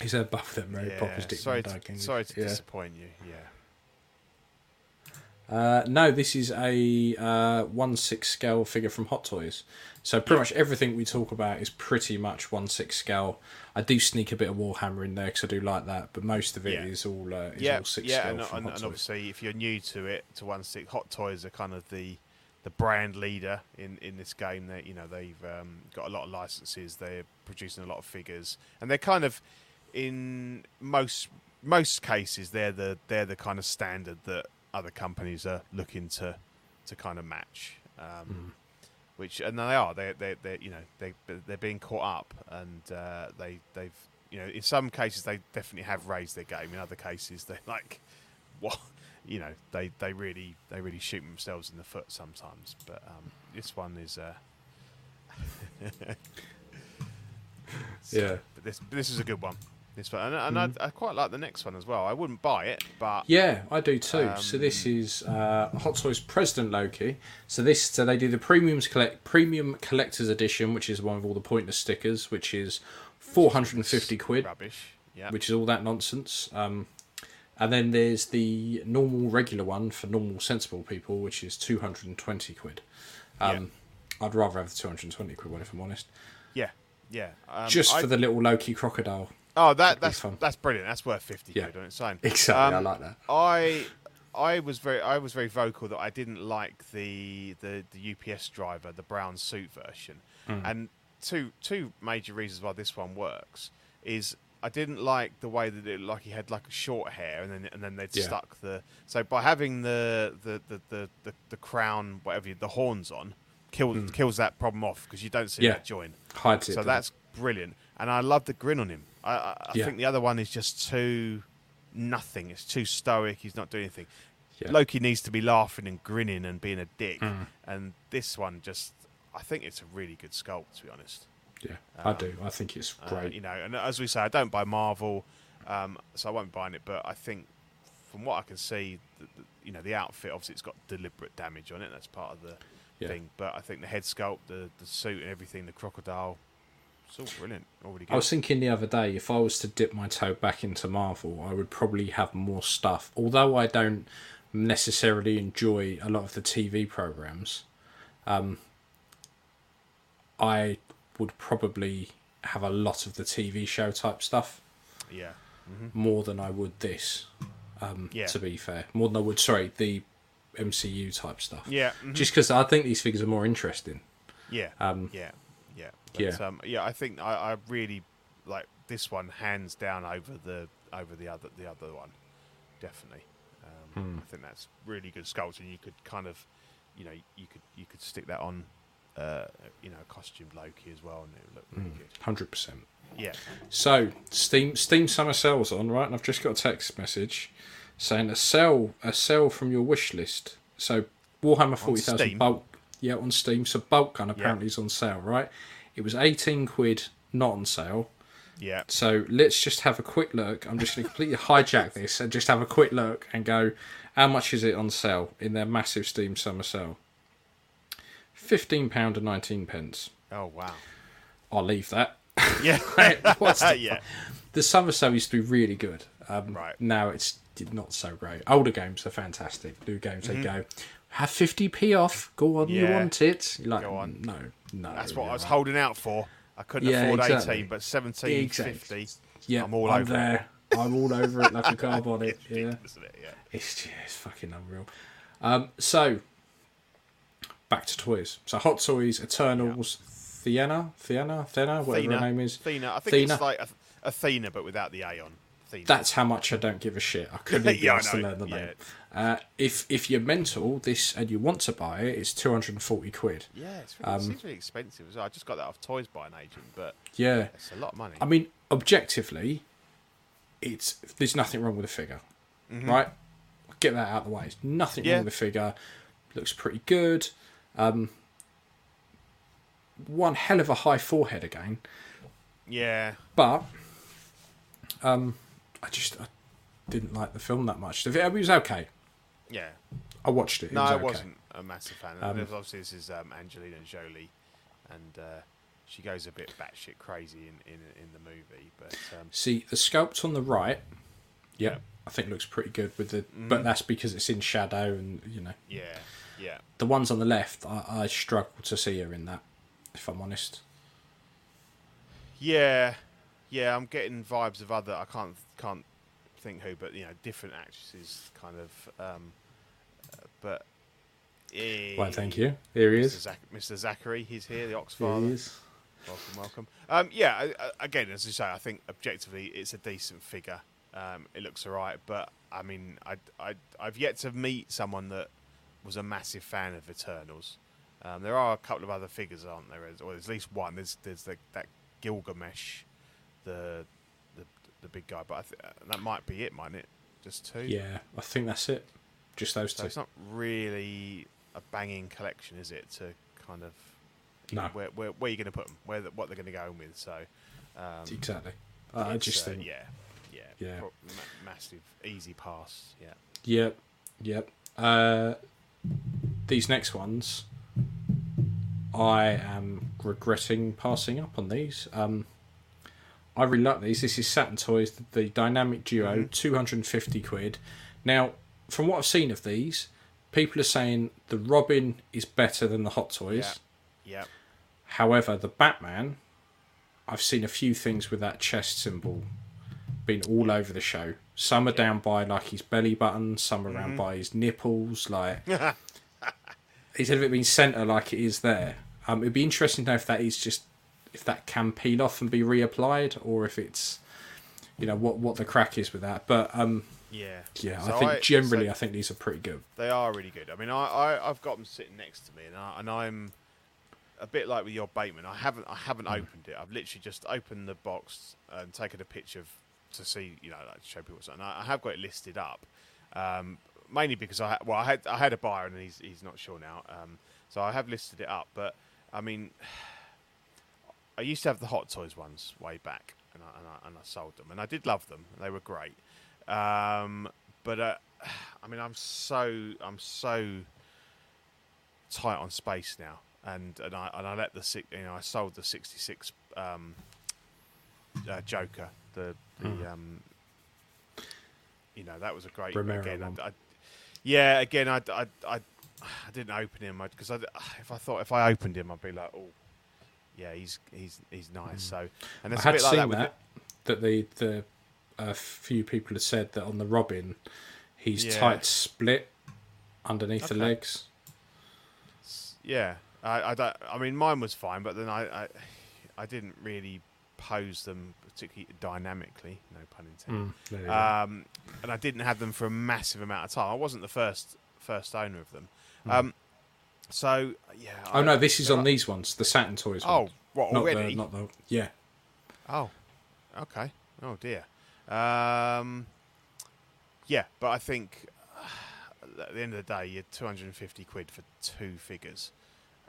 He's had both of them Mary yeah, Poppins, Dick sorry, to, sorry to Yeah. disappoint you. Yeah. Uh, no, this is a uh, one six scale figure from Hot Toys. So pretty much everything we talk about is pretty much one six scale. I do sneak a bit of Warhammer in there because I do like that, but most of it Yeah. is all uh, is yeah, all six yeah, scale and, from and, Hot and Toys. obviously, if you're new to it, to one six, Hot Toys are kind of the the brand leader in, in this game. They you know they've um, got a lot of licenses. They're producing a lot of figures, and they're kind of in most most cases they're the they're the kind of standard that other companies are looking to to kind of match. Um, Which and they are they they they you know they they're being caught up and uh, they they've you know in some cases they definitely have raised their game. In other cases they're like what you know they they really they really shoot themselves in the foot sometimes. But um, this one is uh, Yeah. but this this is a good one. This one and, and I, I quite like the next one as well. I wouldn't buy it, but Yeah, I do too. so Um, this is uh, Hot Toys President Loki. So this, so they do the premiums collect premium collector's edition, which is one with all the pointless stickers, which is four hundred and fifty quid, rubbish. Yeah, which is all that nonsense. Um, and then there's the normal regular one for normal sensible people, which is two hundred and twenty quid. Um, I'd rather have the two hundred and twenty quid one if I'm honest, yeah, yeah. Um, just I- for the little Loki crocodile. Oh that that's fun. that's brilliant. That's worth fifty Yeah. quid on its own. Exactly, I Um, like that. I I was very I was very vocal that I didn't like the the, the UPS driver, the brown suit version, Hmm. and two two major reasons why this one works is I didn't like the way that it like he had like a short hair and then and then they'd Yeah. stuck the so by having the the the the, the, the crown whatever you, the horns on kills kills that problem off because you don't see. Yeah. that join. Hides it. So that's brilliant, and I love the grin on him. I, I, I Yeah. think the other one is just too nothing. It's too stoic. He's not doing anything. Yeah. Loki needs to be laughing and grinning and being a dick, Mm. and this one just. I think it's a really good sculpt, to be honest. Yeah, I do. I think it's Uh, great. you know, and as we say, I don't buy Marvel, um, so I won't be buying it. But I think, from what I can see, the, the, you know, the outfit obviously it's got deliberate damage on it. That's part of the Yeah. thing. But I think the head sculpt, the the suit, and everything, the crocodile, all brilliant. Good. I was thinking the other day, if I was to dip my toe back into Marvel, I would probably have more stuff. Although I don't necessarily enjoy a lot of the TV programs, um, I would probably have a lot of the TV show type stuff yeah. more than I would this. Um, Yeah. To be fair, more than I would sorry the MCU type stuff. Yeah. mhm. Just because I think these figures are more interesting. Yeah. Um, yeah. Yeah. But, yeah. Um, yeah. I think I, I really like this one hands down over the over the other the other one, definitely. Um, Hmm. I think that's really good sculpt, and you could kind of, you know, you could you could stick that on, uh, you know, a costumed Loki as well, and it would look really Hmm. good. Hundred percent. Yeah. So Steam Steam summer sales on right, and I've just got a text message saying a sell a sell from your wish list. So Warhammer forty thousand Bolt, yeah, on Steam. So Boltgun apparently is on sale, right? It was eighteen quid, not on sale. Yeah. So let's just have a quick look. I'm just going to completely hijack this and just have a quick look and go, how much is it on sale in their massive Steam summer sale? Fifteen pound and nineteen pence. Oh wow. I'll leave that. Yeah. What's the yeah. the summer sale used to be really good. Um, Right. Now it's not so great. Older games are fantastic. New games they go have fifty p off. Go on, you Mm-hmm. Want it? Like, Go on. no, no. That's what I was holding out for. I couldn't Yeah, afford exactly. eighteen, but seventeen Exactly. fifty. Yeah, I'm all I'm over there. I'm all over it like a carb on it. It's Yeah, isn't it? Yeah. it's it's fucking unreal. Um, so back to toys. So Hot Toys, Eternals, Theana, Theana, Thena, whatever her name is. Athena. I think Athena. it's like Ath- Athena, but without the A on. Athena. That's how much I don't give a shit. I couldn't be Yeah, learn the Yeah. name. Uh, if if you're mental, this and you want to buy it, it's two hundred and forty quid. yeah, it's really, Um, it seems really expensive as well. I just got that off Toys by an agent, but Yeah, it's a lot of money. I mean, objectively, it's there's nothing wrong with the figure, right? Get that out of the way. There's nothing Mm-hmm. Yeah. wrong with the figure. looks pretty good. Um, one hell of a high forehead again, Yeah. but um, I just I didn't like the film that much. It was okay. Yeah. I watched it. it no, was I okay. wasn't a massive fan. Um, obviously, this is um, Angelina Jolie, and uh, she goes a bit batshit crazy in, in in the movie. But um, See the sculpt on the right. Yeah, Yeah. I think looks pretty good with the, Mm-hmm. but that's because it's in shadow and you know yeah, yeah, the ones on the left. I, I struggle to see her in that. If I'm honest. yeah, yeah. I'm getting vibes of other. I can't can't think who, but you know, different actresses, kind of. Um, uh, but Well, thank you. Here he Mr. is. Zach- Mr. Zachary, he's here, the Here Oxfather. he is. Welcome, welcome. Um, yeah, I- I- again, as you say, I think objectively it's a decent figure. Um, it looks alright, but I mean, I, I, I've yet to meet someone that was a massive fan of Eternals. Um, there are a couple of other figures, aren't there? Or there's at least one. There's there's the, that Gilgamesh, the the big guy, but I th- that might be it, mightn't it? Just two. Yeah, I think that's it. Just those So two. it's not really a banging collection, is it? To kind of No. where where where are you going to put them? Where the, what they're going to go in with? So um, Exactly. I I just uh, think. yeah, yeah, Yeah. pro- ma- massive, easy pass. Yeah, Yep. Yep. Uh, these next ones, I am regretting passing up on these. Um, I really like these. This is Saturn Toys, the, the Dynamic Duo, 250 quid. Now, from what I've seen of these, people are saying the Robin is better than the Hot Toys. yeah, However, the Batman, I've seen a few things with that chest symbol been all over the show. Some are down by like his belly button, some are around by his nipples. Like instead of it being centre like it is there, um, it'd be interesting to know if that is just if that can peel off and be reapplied, or if it's you know what what the crack is with that. But um, yeah, yeah, So I think generally so I think these are pretty good. they are really good. I mean, I, I I've got them sitting next to me, and I, and I'm a bit like with your Bateman. I haven't I haven't Hmm. opened it. I've literally just opened the box and taken a picture of, to see you know like to show people. I, I have got it listed up, um, mainly because I well I had I had a buyer and he's he's not sure now. Um, so I have listed it up, but I mean. I used to have the Hot Toys ones way back, and I, and I, and I sold them, and I did love them. They were great, um, but uh, I mean, I'm so I'm so tight on space now, and and I and I let the you know I sold the '66 um, uh, Joker, the the um, you know that was a great Romero again. I, I, yeah, again, I, I, I, I didn't open him because I, if I thought if I opened him, I'd be like, oh, yeah, he's he's he's nice. So, and I that's a had bit like seen that. With that that the the a few people had said that on the Robin, he's Yeah. tight split underneath the legs. yeah, I, I don't. I mean, mine was fine, but then I, I, I didn't really pose them particularly dynamically. No pun intended. Go. um, and I didn't have them for a massive amount of time. I wasn't the first first owner of them. Um, so yeah. Oh I- no, this is on like- these ones, the Saturn toys. Oh, ones. what not already? the not the yeah. Oh, okay. Oh dear. Um, yeah, but I think uh, at the end of the day, you're 250 quid for two figures.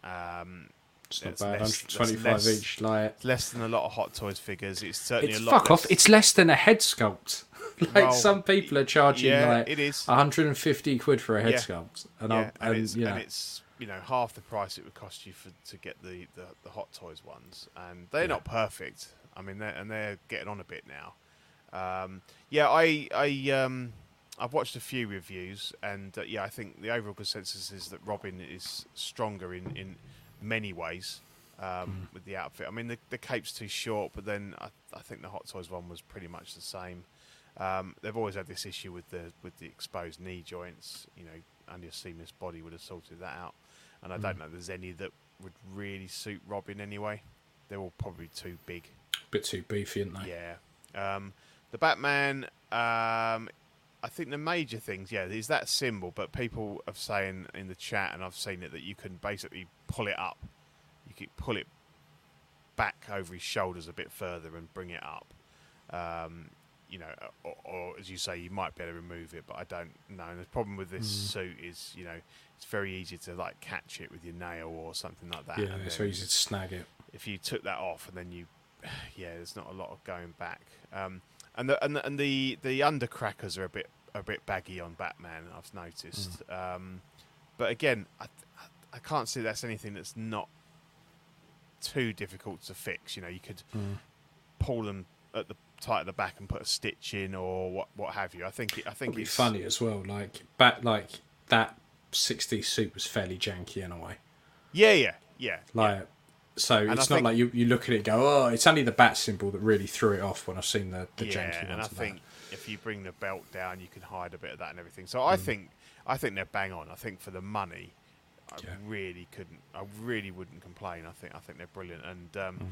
Um, It's not It's bad. less- that's 125 less- each. Like it's less than a lot of Hot Toys figures. It's certainly it's a lot. fuck off. It's less than a head sculpt. like Well, some people are charging yeah, like it is. 150 quid for a head Yeah. sculpt, and, yeah, and, and, it's, you know, and it's you know half the price it would cost you for to get the, the, the Hot Toys ones, and they're not perfect. I mean, they're, and they're getting on a bit now. Um, yeah, I I um, I've watched a few reviews, and uh, yeah, I think the overall consensus is that Robin is stronger in in many ways. Um, With the outfit, I mean the, the cape's too short, but then I, I think the Hot Toys one was pretty much the same. Um, they've always had this issue with the with the exposed knee joints. You know, only a seamless body would have sorted that out. And I don't know if there's any that would really suit Robin anyway. They're all probably too big. a bit too beefy, aren't they? Yeah. Um, the Batman. Um, I think the major things, yeah, is that symbol. But people are saying in the chat, and I've seen it, that you can basically pull it up. You can pull it back over his shoulders a bit further and bring it up. Um, you know, or, or as you say, you might be able to remove it, but I don't know. And the problem with this Mm. suit is, you know, it's very easy to like catch it with your nail or something like that. Yeah, it's very easy to snag it. if you took that off and then you, yeah, there's not a lot of going back. Um, and the and the, and the the undercrackers are a bit a bit baggy on Batman. I've noticed. Mm. Um, but again, I, I I can't see that's anything that's not too difficult to fix. You know, you could Mm. pull them at the tight at the back and put a stitch in or what what have you. I think it, I think it's funny as well. Like back, like that '60s suit was fairly janky in a way. Yeah, yeah, yeah. Like, so I it's not think- like you, you look at it and go, oh, it's only the bat symbol that really threw it off when I've seen the, the yeah, janky and I ones. of that. think if you bring the belt down, you can hide a bit of that and everything. So Mm. I think I think they're bang on. I think for the money, I Yeah. really couldn't. I really wouldn't complain. I think I think they're brilliant. And um, Mm.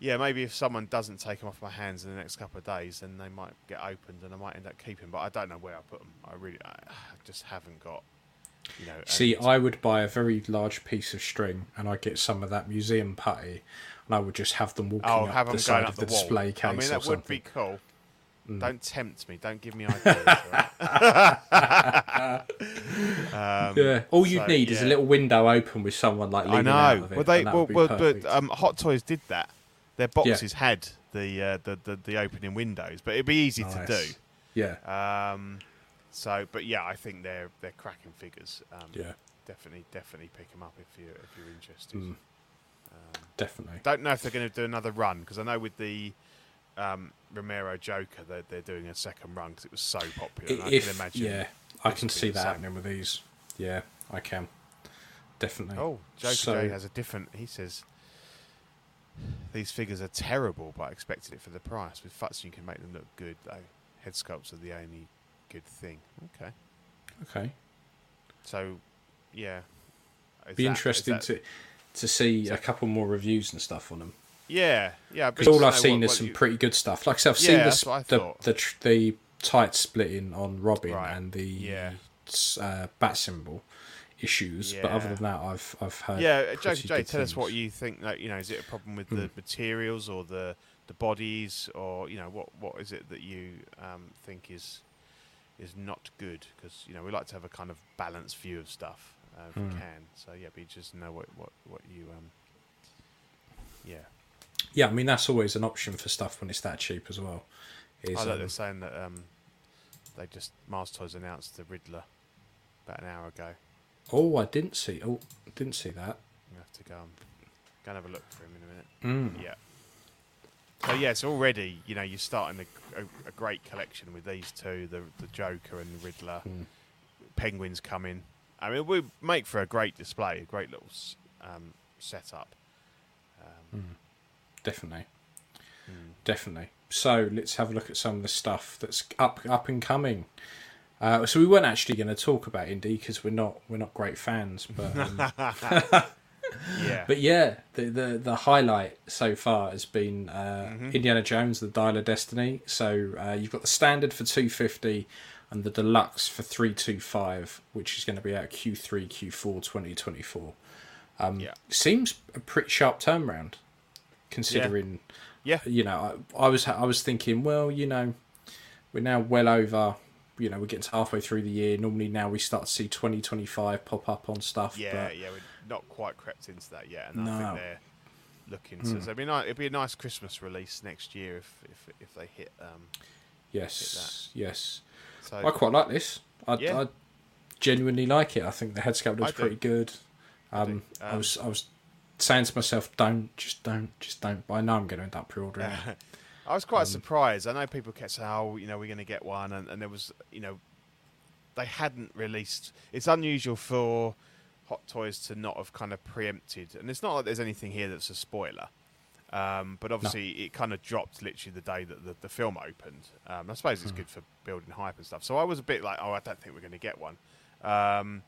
Yeah, maybe if someone doesn't take them off my hands in the next couple of days, then they might get opened and I might end up keeping. But I don't know where I put them. I really, I, just haven't got. You know, See, I would buy a very large piece of string and I'd get some of that museum putty and I would just have them walking Oh, up have the them side of the, the, display case I mean, or that would something. Mm. be cool. Don't tempt me. Don't give me ideas. right? um, Yeah, all you'd so, need is a little window open with someone like I leaning out of it. Well, they well, well but um, Hot Toys did that. Their boxes had the, uh, the the the opening windows, but it'd be easy to do. Yeah. Um, so, but yeah, I think they're they're cracking figures. Um, yeah, definitely, definitely pick them up if you if you're interested. Mm. definitely. Don't know if they're going to do another run because I know with the um, Romero Joker they're they're doing a second run because it was so popular. and I can imagine. yeah, I can see that happening with these. Yeah, I can. Definitely. Oh, Joker So- J has a different. He says these figures are terrible, but I expected it for the price. With Futz, you can make them look good, though. Head sculpts are the only good thing. Okay, Okay. so yeah, Is Be that- interesting that- to to see a couple more reviews and stuff on them. Yeah, yeah. Because all I've seen is some pretty good stuff. Like I said, I've seen Yeah, this, that's the, the the tight splitting on Robin Right, and the yeah. uh, bat symbol issues, but other than that, I've I've heard. Yeah, uh, Joker pretty J, good tell us what. Hmm. you think. Like, you know, is it a problem with the materials or the the bodies, or you know, what what is it that you um, think is is not good? Because you know, we like to have a kind of balanced view of stuff uh, if Hmm. we can. So yeah, be just know what what what you um. Yeah, Yeah, I mean that's always an option for stuff when it's that cheap as well. Is, I like um, they're saying that um, they just Mars Toys announced the Riddler about an hour ago. Oh, I didn't see. Oh, didn't see that. We have to go and go and have a look for him in a minute. Mm. Yeah. So yes, already you know you're starting a, a, a great collection with these two, the the Joker and the Riddler. Mm. Penguins coming. I mean, we make for a great display, a great little um, setup. Um, Definitely, hmm. definitely. So let's have a look at some of the stuff that's up up and coming. Uh, so we weren't actually going to talk about Indy because we're not we're not great fans, but um, Yeah. But yeah, the, the the highlight so far has been uh, Mm-hmm. Indiana Jones: The Dial of Destiny. So uh, you've got the standard for two fifty and the deluxe for three two five, which is going to be out Q three Q four twenty twenty four. Um, Yeah. Seems a pretty sharp turnaround, considering yeah. you know I, I was I was thinking, well, you know, we're now well over. You know, we're getting to halfway through the year. Normally, now we start to see twenty twenty five pop up on stuff. Yeah, but yeah, we're not quite crept into that yet, and I No. Hmm. think they're looking. To, so it'd be nice. It'd be a nice Christmas release next year if if, if they hit. Um, yes, yes. so I quite like this. I, Yeah. I genuinely like it. I think the head sculpt looks pretty good. Um. I Um, was I was saying to myself, don't just don't just don't. But I know I'm going to end up pre-ordering it. I was Um, quite surprised. I know people kept saying, "Oh, you know, we're going to get one," and, and there was, you know, they hadn't released. It's unusual for Hot Toys to not have kind of preempted, and it's not like there's anything here that's a spoiler. Um, but obviously, it kind of dropped literally the day that the, the film opened. Um, I suppose it's Hmm. good for building hype and stuff. So I was a bit like, "Oh, I don't think we're going to get one," um,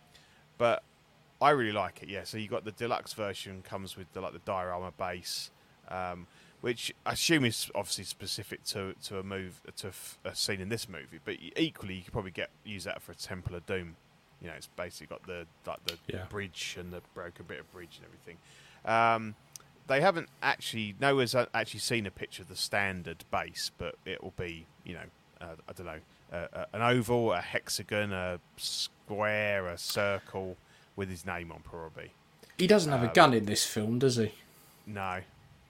but I really like it. Yeah. So you got the deluxe version comes with the like the diorama base, um, which I assume is obviously specific to to a move to f- a scene in this movie. But equally, you could probably get use that for a Temple of Doom. You know, it's basically got the like the Yeah. bridge and the broken bit of bridge and everything. Um, they haven't actually. No one's uh, actually seen a picture of the standard base, but it will be you know uh, I don't know, uh, uh, an oval, a hexagon, a square, a circle with his name on, probably. He doesn't have a Um, gun in this film, does he? No,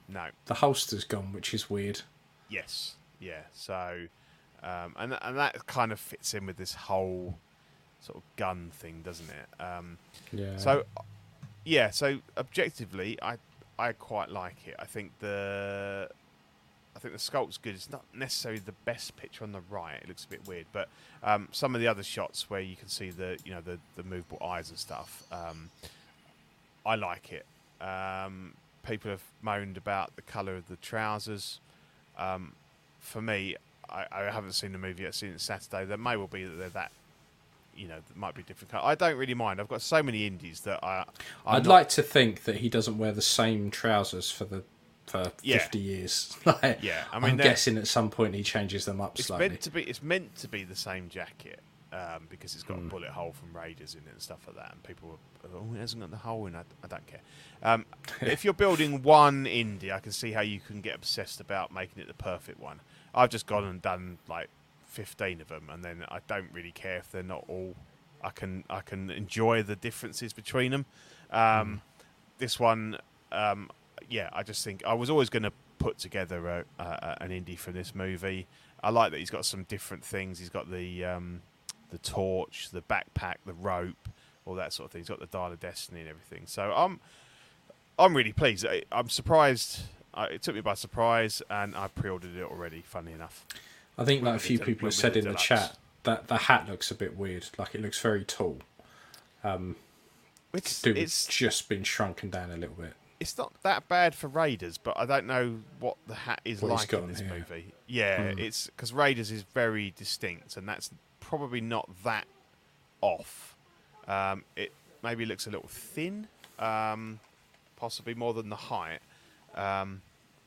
no. The holster's gone, which is weird. Yes, yeah. So, um, and and that kind of fits in with this whole sort of gun thing, doesn't it? Um, Yeah. so, yeah. So objectively, I I quite like it. I think the I think the sculpt's good. It's not necessarily the best picture on the right. It looks a bit weird, but um, some of the other shots where you can see the you know the the movable eyes and stuff. Um, I like it. Um, people have moaned about the colour of the trousers. Um, for me, I, I haven't seen the movie yet. Seen it Saturday. There may well be that they're that. You know, might be different colour. I don't really mind. I've got so many Indys that I. I'm I'd not- like to think that he doesn't wear the same trousers for the for Yeah. fifty years. like, Yeah, I mean, I they're- guessing at some point he changes them up It's slightly. meant to be. It's meant to be the same jacket um, because it's got Hmm. a bullet hole from Raiders in it and stuff like that. And people, are, oh, it hasn't got the hole in. it. I don't care. Um, if you're building one Indy, I can see how you can get obsessed about making it the perfect one. I've just gone and done like 15 of them, and then I don't really care if they're not all. I can I can enjoy the differences between them. Um, This one, um, yeah, I just think I was always going to put together a- an Indy from this movie. I like that he's got some different things. He's got the um, the torch, the backpack, the rope, all that sort of thing. He's got the dial of destiny and everything. So I'm I'm really pleased. I, I'm surprised. I, it took me by surprise, and I pre-ordered it already. Funny enough, I think like a few people have said in the deluxe. chat that the hat looks a bit weird. Like it looks very tall. it's Dude, it's it's just been shrunken down a little bit. it's not that bad for Raiders, but I don't know what the hat is What like in this here. movie. Yeah, Hmm. it's because Raiders is very distinct, and that's probably not that off. Um, it maybe looks a little thin, um, possibly more than the height, um,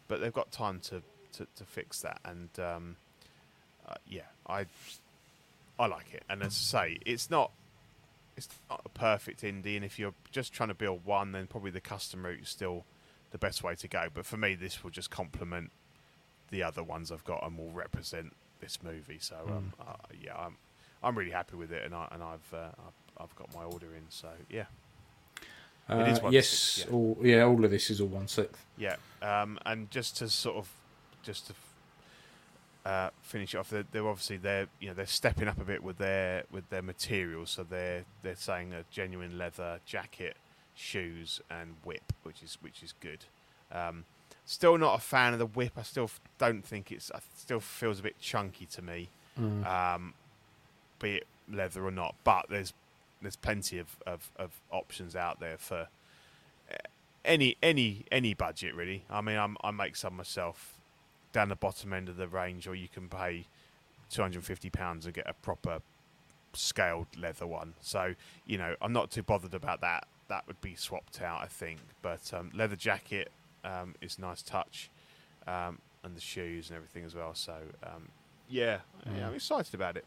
but they've got time to, to, to fix that. And um, uh, yeah, I I like it. And as I say, it's not it's not a perfect Indy, and if you're just trying to build one, then probably the custom route is still the best way to go. But for me, this will just complement the other ones I've got and will represent this movie. So um, uh, yeah, I'm I'm really happy with it, and I and I've uh, I've, I've got my order in. So yeah, Uh, is one yes, sixth, yeah. all yeah, all of this is all one sixth. yeah. Um, and just to sort of just to uh, finish it off, they're, they're obviously they're you know they're stepping up a bit with their with their materials. So they're they're saying a genuine leather jacket, shoes, and whip, which is which is good. Um, still not a fan of the whip. I still f- don't think it's. I still feels a bit chunky to me. Um, be it leather or not, but there's there's plenty of, of, of options out there for any any any budget really. I mean, I'm, I make some myself down the bottom end of the range, or you can pay two hundred and fifty pounds and get a proper scaled leather one. So you know, I'm not too bothered about that. That would be swapped out, I think. But um, leather jacket um, is a nice touch, um, and the shoes and everything as well. So um, yeah, yeah, I'm excited about it.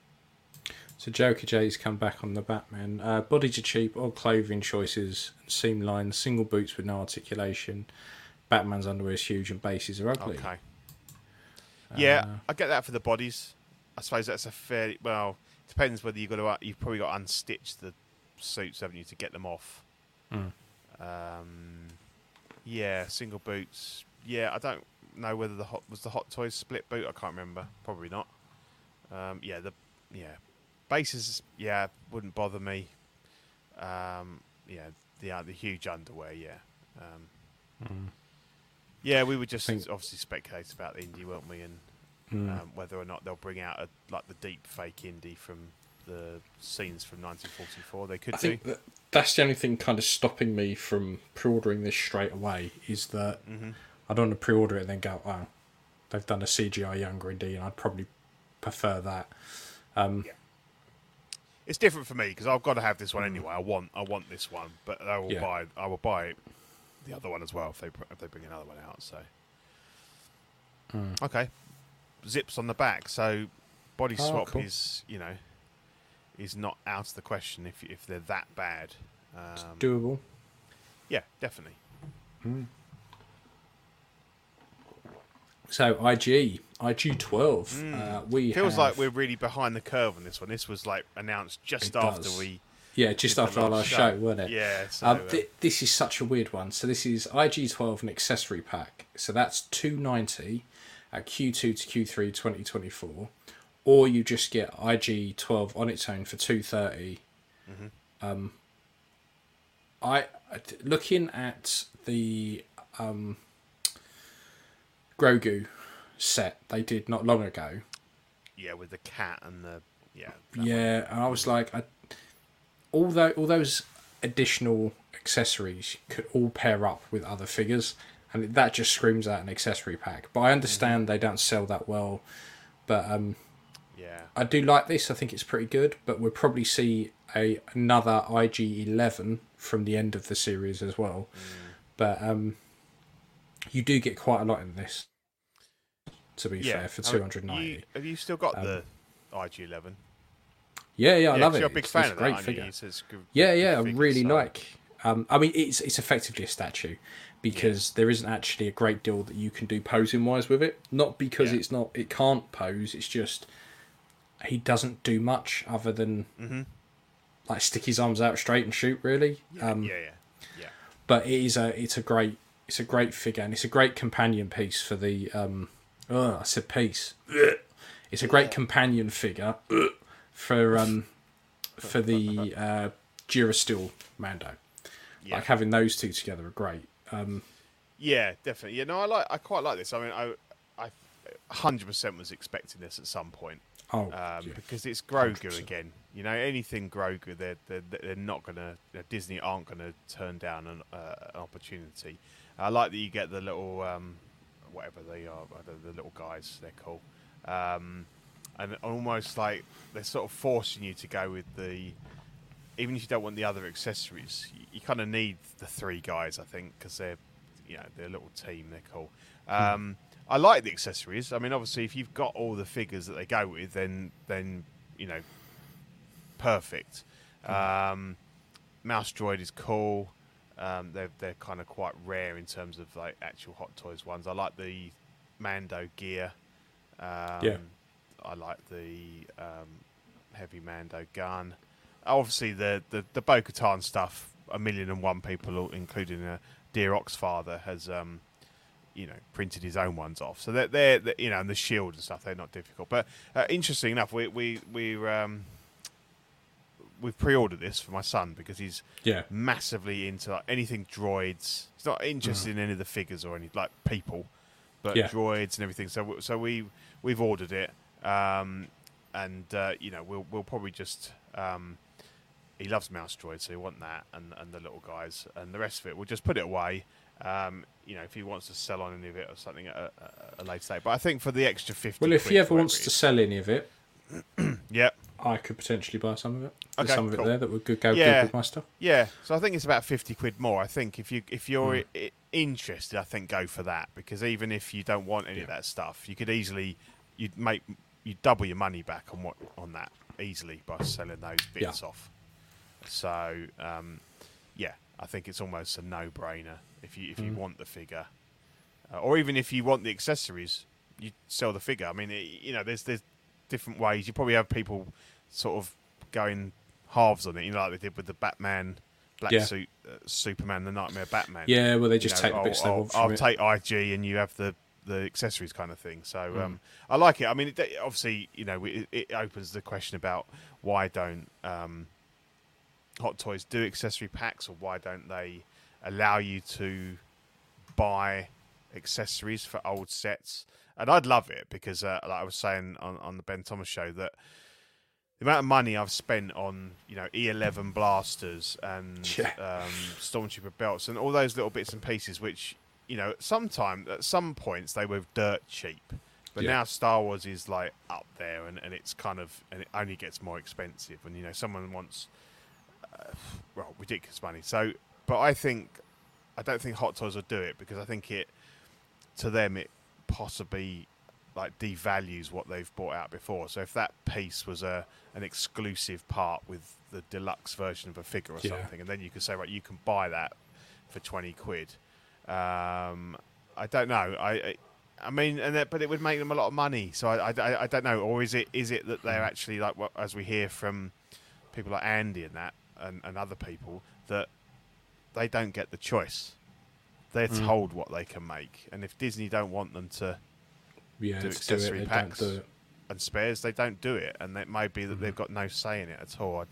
So Joker J's come back on the Batman. Uh, bodies are cheap, odd clothing choices, seam lines, single boots with no articulation. Batman's underwear is huge and bases are ugly. Okay. Yeah, Uh, I get that for the bodies. I suppose that's a fairly well. Depends whether you got to. You've probably got to unstitch the suits, haven't you, to get them off? Mm. Um, yeah, single boots. Yeah, I don't know whether the hot was the Hot Toys split boot. I can't remember. Probably not. Um, yeah, the yeah bases. Yeah, wouldn't bother me. Um, yeah, the uh, the huge underwear. Yeah. Um, Yeah, we were just Think- obviously speculating about the Indy, weren't we? And Mm. um, whether or not they'll bring out a, like the deep fake Indy from the scenes from 1944. They could I think do. that that's the only thing kind of stopping me from pre-ordering this straight away is that Mm-hmm. I don't want to pre-order it and then go, oh, they've done a CGI younger Indy, and I'd probably prefer that. Um, It's different for me because I've got to have this one anyway. I want I want this one, but I will Mm. Yeah. buy I will buy the other one as well if they if they bring another one out. So Mm. okay, zips on the back. So body Oh, swap cool. is you know is not out of the question if if they're that bad. Um, doable. yeah, definitely. So IG, IG twelve. Uh, we Mm. Feels have- like we're really behind the curve on this one. This was like announced just It after does. we. yeah, just after our last show, wasn't it? Yeah. So, Um, uh, th- this is such a weird one. So this is IG12 an accessory pack. So that's 290 at Q2 to Q3 2024, or you just get IG12 on its own for 230. Um, I I- looking at the um, Grogu set they did not long ago. yeah, with the cat and the yeah. Yeah, and I was like, I, all tho- all those additional accessories could all pair up with other figures, and that just screams out an accessory pack. But I understand they don't sell that well. But um. Yeah. I do like this. I think it's pretty good. But we'll probably see a another IG Eleven from the end of the series as well. But um, you do get quite a lot in this. To be Yeah. fair, for two hundred ninety. you- Have you still got the IG11? Yeah, yeah, I love it. You're a big It's- fan it's of a great that. figure. It's- good- Yeah, yeah, I really so- like. Um, I mean, it's it's effectively a statue because there isn't actually a great deal that you can do posing wise with it. Not because Yeah. it's not it can't pose. It's just he doesn't do much other than like stick his arms out straight and shoot. Really. um, yeah, yeah, yeah. But it is a it's a great it's a great figure and it's a great companion piece for the. Um, oh, I said piece. It's a great companion figure for um for the uh, Durasteel Mando. Yeah. Like having those two together are great. Um, Yeah, definitely. Yeah, no, I like. I quite like this. I mean, I, I, hundred percent was expecting this at some point oh, um, yeah. because it's Grogu 100%. again. You know, anything Grogu, they're they're, they're not gonna. Know, Disney aren't gonna turn down an, uh, an opportunity. I like that you get the little, um, whatever they are, the, the little guys. They're cool, um, and almost like they're sort of forcing you to go with the. Even if you don't want the other accessories, you, you kind of need the three guys, I think, because they're, you know, they're a little team. They're cool. Um, I like the accessories. I mean, obviously, if you've got all the figures that they go with, then then you know, perfect. Um, Mouse Droid is cool. Um, they're they're kind of quite rare in terms of like actual Hot Toys ones. I like the Mando gear. Um, Yeah. I like the um, heavy Mando gun. Obviously, the the the Bo-Katan stuff. A million and one people, including uh, Dear Oxfather, has um, you know printed his own ones off. So they're, they're, they're you know and the shield and stuff. They're not difficult. But uh, interesting enough, we we we um, we've pre-ordered this for my son because he's yeah, massively into like, anything droids. He's not interested in any of the figures or any like people, but Yeah. droids and everything. So so we we've ordered it, um, and uh, you know we'll we'll probably just. Um, he loves mouse droids, so he want that and, and the little guys and the rest of it. We'll just put it away. Um, you know, if he wants to sell on any of it or something at a, a- later date. But I think for the extra fifty, Well, if he ever wants to sell any of it, yeah, I could potentially buy some of it. There's Okay, some of it there that would go, Yeah. good with my stuff. Yeah, so I think it's about fifty quid more. I think if you if you're Hmm. i- interested, I think go for that because even if you don't want any of that stuff, you could easily you'd make you double your money back on what on that easily by selling those bits Yeah. off. So um, yeah, I think it's almost a no brainer if you if Hmm. you want the figure, uh, or even if you want the accessories, you sell the figure. I mean, it, you know, there's there's different ways. You probably have people sort of going halves on it, you know, like they did with the Batman black Yeah. suit, uh, Superman, the Nightmare Batman. Yeah, well, they You just know, take I'll, bits they I'll, want I'll it. take IG, and you have the the accessories kind of thing. So Mm. um, I like it. I mean, it, obviously, you know, it, it opens the question about why don't um, Hot Toys do accessory packs, or why don't they allow you to buy accessories for old sets? And I'd love it because, uh, like I was saying on, on the Ben Thomas show, that the amount of money I've spent on, you know, E11 blasters and Yeah. um, Stormtrooper belts and all those little bits and pieces, which, you know, sometime at some points they were dirt cheap. But Yeah. now Star Wars is like up there, and, and it's kind of and it only gets more expensive. And you know, someone wants uh, well ridiculous money. So, but I think I don't think Hot Toys will do it because I think it to them it possibly like devalues what they've bought out before. So if that piece was a an exclusive part with the deluxe version of a figure or Yeah. something, and then you could say right, you can buy that for twenty quid. Um, I don't know. I, I I mean, and that, but it would make them a lot of money. So I, I, I don't know. Or is it is it that they're actually like what as we hear from people like Andy and that and, and other people that they don't get the choice. They're Mm. told what they can make, and if Disney don't want them to Yeah, do to do it, accessory packs. do and spares, they don't do it, and it may be that Mm-hmm. they've got no say in it at all. I'd,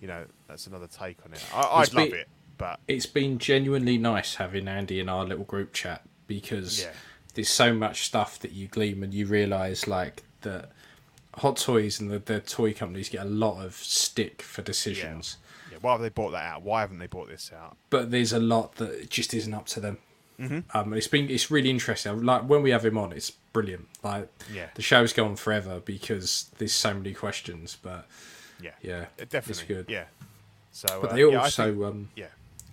you know, that's another take on it. I, love it, but It's been genuinely nice having Andy in our little group chat because Yeah. there's so much stuff that you glean and you realise like that Hot Toys and the, the toy companies get a lot of stick for decisions, yeah, why have they bought that out? Why haven't they bought this out? but there's a lot that just isn't up to them. Mm-hmm. Um, it's been it's really interesting. Like when we have him on, it's brilliant. Like Yeah. the show's gone forever because there's so many questions. But Yeah, yeah, It definitely, it's good. Yeah. So, But uh, they yeah, also think- um, yeah.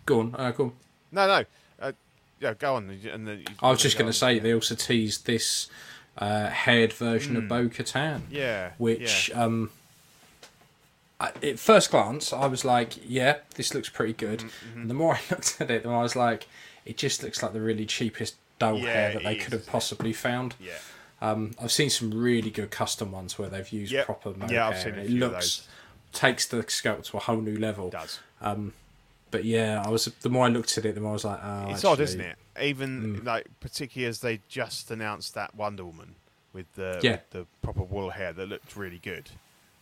go on, uh, go on. No, no. Uh, yeah, go on. And then I was just going to say they also teased this uh, haired version of Bo Katan. Hmm. Yeah, Which, yeah. um, I, at first glance, I was like, yeah, this looks pretty good. Mm-hmm, And the more I looked at it, the more I was like, it just looks like the really cheapest doll Yeah, hair that they is, could have it? possibly found. Yeah. Um, I've seen some really good custom ones where they've used Yep. proper Mo Yeah, I've hair. seen a and it few of looks those. takes the sculpt to a whole new level. It does. But yeah, I was the more I looked at it, the more I was like, oh, it's odd, isn't it? Even Mm. like particularly as they just announced that Wonder Woman with the Yeah. with the proper wool hair that looked really good,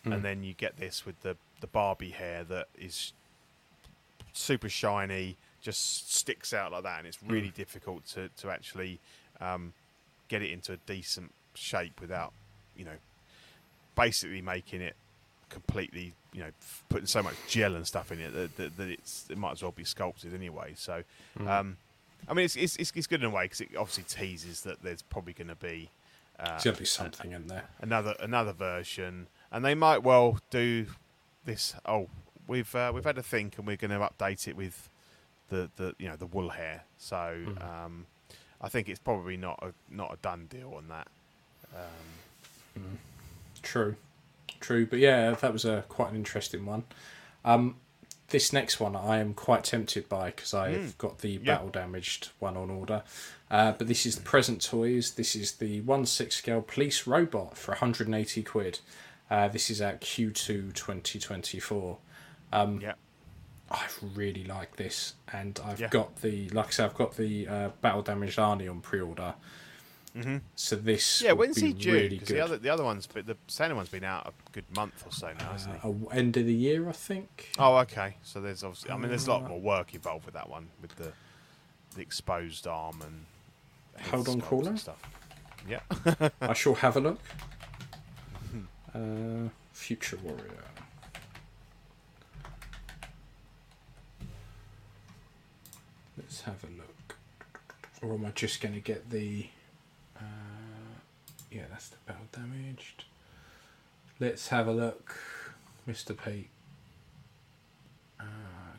Mm. and then you get this with the the Barbie hair that is super shiny, just sticks out like that, and it's Mm. really difficult to to actually um, get it into a decent shape without you know basically making it completely you know f- putting so much gel and stuff in it that, that, that it's it might as well be sculpted anyway so um i mean it's it's, it's, it's good in a way because it obviously teases that there's probably going to be uh, There's to be something in there. another another version and they might well do this oh we've uh, we've had a think and we're going to update it with the the you know the wool hair so Mm-hmm. um i think it's probably not a not a done deal on that True, true. But yeah, that was a quite an interesting one. Um, this next one I am quite tempted by because I've got the Yeah. battle damaged one on order. Uh, but this is the present toys. This is the one six scale police robot for 180 quid. Uh, this is at Q2 2024. yeah I really like this, and I've Yeah. got the like I said, I've got the uh, battle damaged Arnie on pre-order. Mm-hmm. So this yeah when's he due Really the other the other one's but the Santa one's been out a good month or so now hasn't he uh, end of the year, I think. Oh, okay. So there's obviously, I mean, there's a lot more work involved with that one, with the the exposed arm and Hold on, caller. stuff. Yeah, I shall have a look. Uh, Future Warrior. Let's have a look. Or am I just going to get the. Uh, yeah, that's the battle damaged. Let's have a look, Mr. Pete.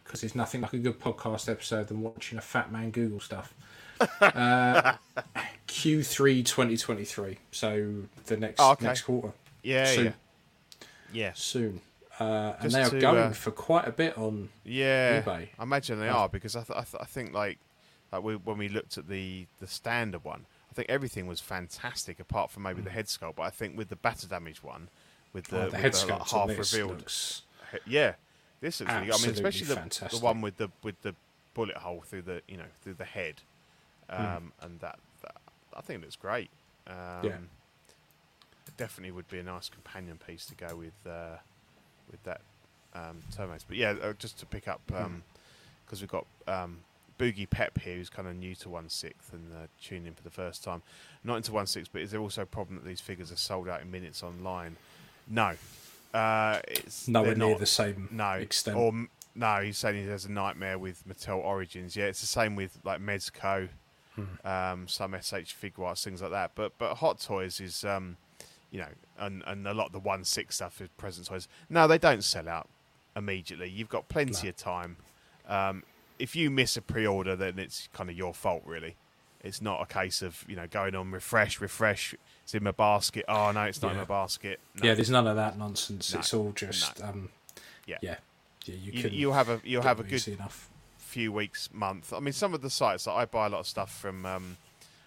Because there's nothing like a good podcast episode than watching a fat man Google stuff. Uh, Q3 2023. So the next Oh, okay. next quarter. yeah, Soon. yeah, yeah, Soon. Uh, and they are to, going uh, for quite a bit on. yeah. eBay. I imagine they are because I, th- I, th- I think like like we, when we looked at the the standard one, I think everything was fantastic apart from maybe the head sculpt. But I think with the batter damage one, with the, Mm. oh, the with head the, like, sculpt half revealed looks Yeah, this looks really good. I mean, especially the, the one with the with the bullet hole through the you know through the head, Hmm. um, and that, that I think it looks great. Um, Yeah. definitely would be a nice companion piece to go with uh, with that um. But yeah, uh, just to pick up because we've got um, Boogie Pep here, who's kind of new to one sixth and uh, tuning in for the first time. Not into one sixth, but is there also a problem that these figures are sold out in minutes online? No. Uh, it's nowhere near not. the same no extent. Or no, he's saying he has a nightmare with Mattel Origins. Yeah, it's the same with like Mezco, Hmm. um, some SH Figuarts, things like that. But but Hot Toys is, um, you know, and and a lot of the one six stuff is present toys. No, they don't sell out immediately. You've got plenty No. of time. Um, if you miss a pre-order, then it's kind of your fault, really. It's not a case of you know going on refresh, refresh. It's in my basket. Oh no, it's not in my basket. No. Yeah, there's none of that nonsense. No, It's all just. Um, Yeah. yeah. Yeah, you, you, can. you'll have a you'll have a good enough. few weeks, month. I mean, some of the sites that I buy a lot of stuff from um,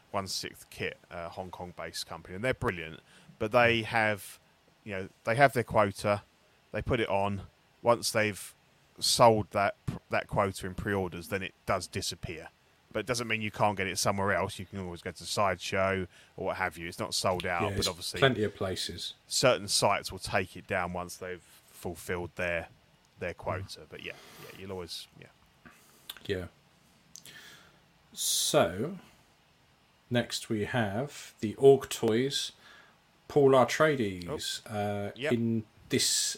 One Sixth Kit, a Hong Kong-based company, and they're brilliant. But they have, you know, they have their quota. They put it on. Once they've sold that that quota in pre-orders, then it does disappear. But it doesn't mean you can't get it somewhere else. You can always go to Sideshow or what have you. It's not sold out, Yeah, but obviously plenty of places. certain sites will take it down once they've fulfilled their their quota. But yeah, yeah, you'll always yeah. Yeah. So, next we have the Org Toys Paul Atreides uh, Yep. in this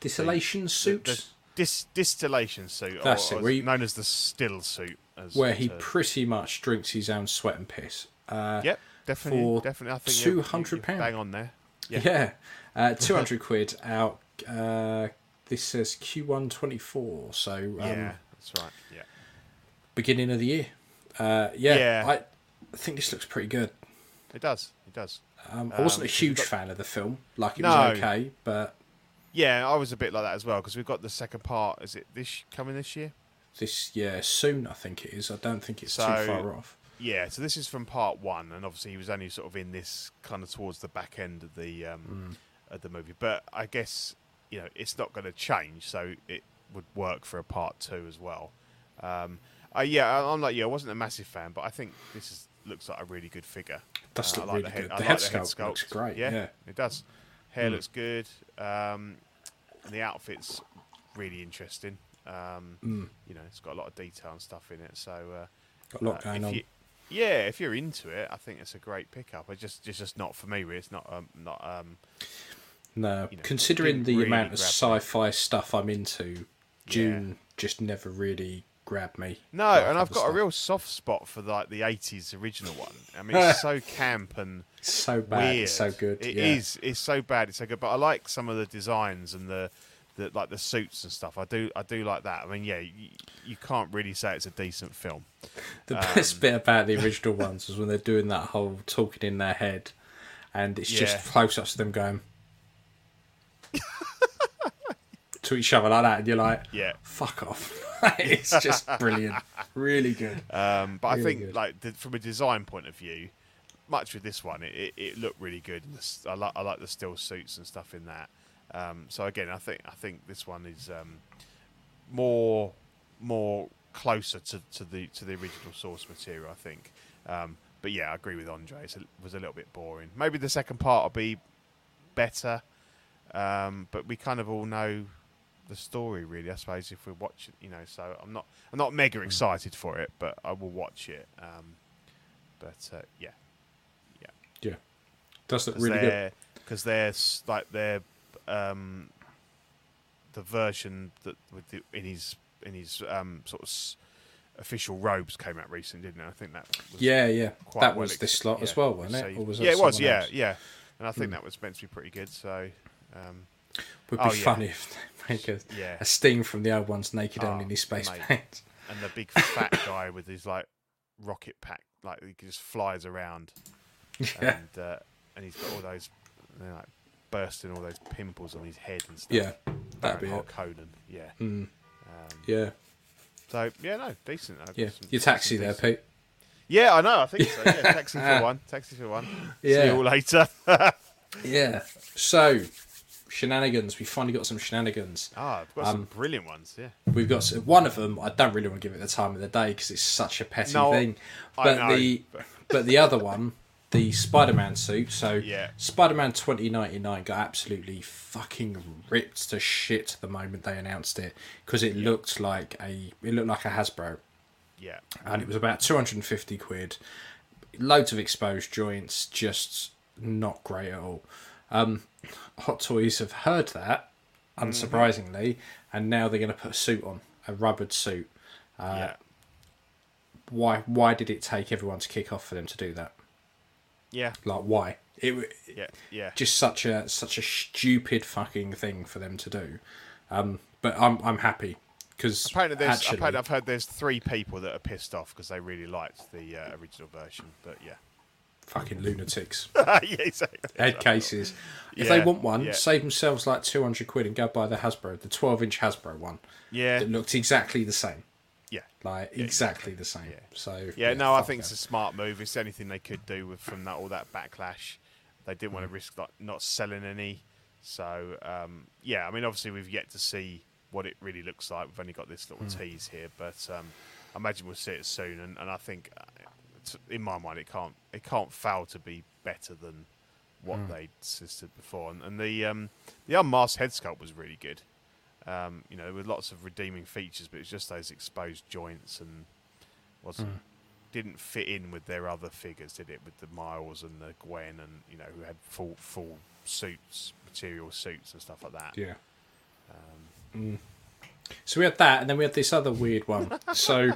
distillation suit, The dis- distillation suit, That's or, it, or known as the still suit, as where he pretty much drinks his own sweat and piss. Uh, Yep, definitely, for definitely. I think £200 Bang on there. Yeah, Yeah. Uh, 200 quid out. Uh, this says Q one twenty four. so um, yeah, that's right. Yeah, beginning of the year. Uh, yeah, Yeah. I think this looks pretty good. it does. It does. Um, I wasn't Um, a huge got- fan of the film. Like it No. was okay, but Yeah, I was a bit like that as well because we've got the second part. Is it this coming this year? this yeah soon I think it is. I don't think it's So- too far off. Yeah, so this is from part one, and obviously he was only sort of in this kind of towards the back end of the um, of the movie. But I guess you know it's not going to change, so it would work for a part two as well. Um, uh, yeah, I'm like, yeah, I wasn't a massive fan, but I think this is looks like a really good figure. Does Uh, I look like really the head, good. I The like head the head sculpt looks great, Yeah, yeah. it does. Hair Mm. looks good. Um, and the outfit's really interesting. Um, Mm. You know, it's got a lot of detail and stuff in it. So uh, Got a lot uh, going on. you- yeah, if you're into it, I think it's a great pickup. It's just, it's just not for me. Really. It's not, um, not. Um, No, you know, considering the really amount of sci-fi stuff I'm into, Dune just never really grabbed me. no, and I've got a real soft spot for like the '80s original one. I mean, it's so camp and so bad, weird. it's so good. It yeah. is. It's so bad. It's so good. But I like some of the designs and the, the like the suits and stuff. I do. I do like that. I mean, yeah, you, you can't really say it's a decent film. The Um, best bit about the original ones was when they're doing that whole talking in their head, and it's just close ups to them going to each other like that, and you're like, Yeah. fuck off. it's just brilliant, really good. Um, but I think, good. like, the, from a design point of view, much with this one, it, it, it looked really good. And the s- I like I like the still suits and stuff in that. Um, so again, I think I think this one is um, more more closer to, to the to the original source material. I think. Um, but yeah, I agree with Andre. It was a little bit boring. Maybe the second part will be better. Um, but we kind of all know the story, really. I suppose if we watch it, you know. So I'm not I'm not mega Hmm. excited for it, but I will watch it. Um, but uh, yeah, Yeah, does look because really good. because they're like they're um, the version that with the, in his in his um, sort of official robes came out recently, didn't it? I think that was Yeah, yeah, that well was this slot as well, wasn't it? Or was yeah, it was. Yeah, else? yeah. And I think Hmm. that was meant to be pretty good. So um, Would be Oh, yeah. funny if make a, Yeah. a sting from the old ones naked Oh, only in his space mate. pants. and the big fat guy with his like rocket pack, like he just flies around, Yeah, and uh, and he's got all those you know, like bursting all those pimples on his head and stuff. yeah, that'd be Baron it. Harkonnen, yeah. Mm, Um, yeah, so yeah, no, decent. Got yeah. some- Your taxi there, decent- Pete. Yeah, I know. I think so. Yeah, taxi for one. Taxi for one. See Yeah. you all later. Yeah. So, shenanigans. We finally got some shenanigans. Ah, I've got Um, some brilliant ones. Yeah. We've got s- one of them. I don't really want to give it the time of the day because it's such a petty No, thing. But know, the but- but the other one, the Spider-Man suit. So Yeah. Spider-Man 2099 got absolutely fucking ripped to shit the moment they announced it because it looked like a it looked like a Hasbro Yeah. and it was about 250 quid loads of exposed joints just not great at all um, hot toys have heard that unsurprisingly and now they're going to put a suit on a rubbered suit yeah. why why did it take everyone to kick off for them to do that Yeah. like why it Yeah. Yeah. just such a such a stupid fucking thing for them to do um, but i'm i'm happy because Apparently, actually apparently, I've heard there's three people that are pissed off because they really liked the uh, original version. But yeah, fucking lunatics yeah, exactly. head cases. If they want one, yeah. save themselves like two hundred quid and go buy the Hasbro, the twelve inch Hasbro one Yeah, that looked exactly the same. Yeah. like Yeah, exactly the same. Yeah. So Yeah, no, I think it's a smart move. It's anything they could do with from that all that backlash. They didn't Mm. want to risk like, not selling any. So um, yeah, I mean, obviously we've yet to see what it really looks like. We've only got this little Mm. tease here, but um, I imagine we'll see it soon. And, and I think, it's, in my mind, it can't it can't fail to be better than what Mm. they existed before. And, and the um, the unmasked head sculpt was really good. Um, you know, with lots of redeeming features, but it's just those exposed joints and wasn't Mm. didn't fit in with their other figures, did it? With the Miles and the Gwen, and you know, who had full full suits, material suits and stuff like that. yeah. Um, So we had that, and then we had this other weird one. so,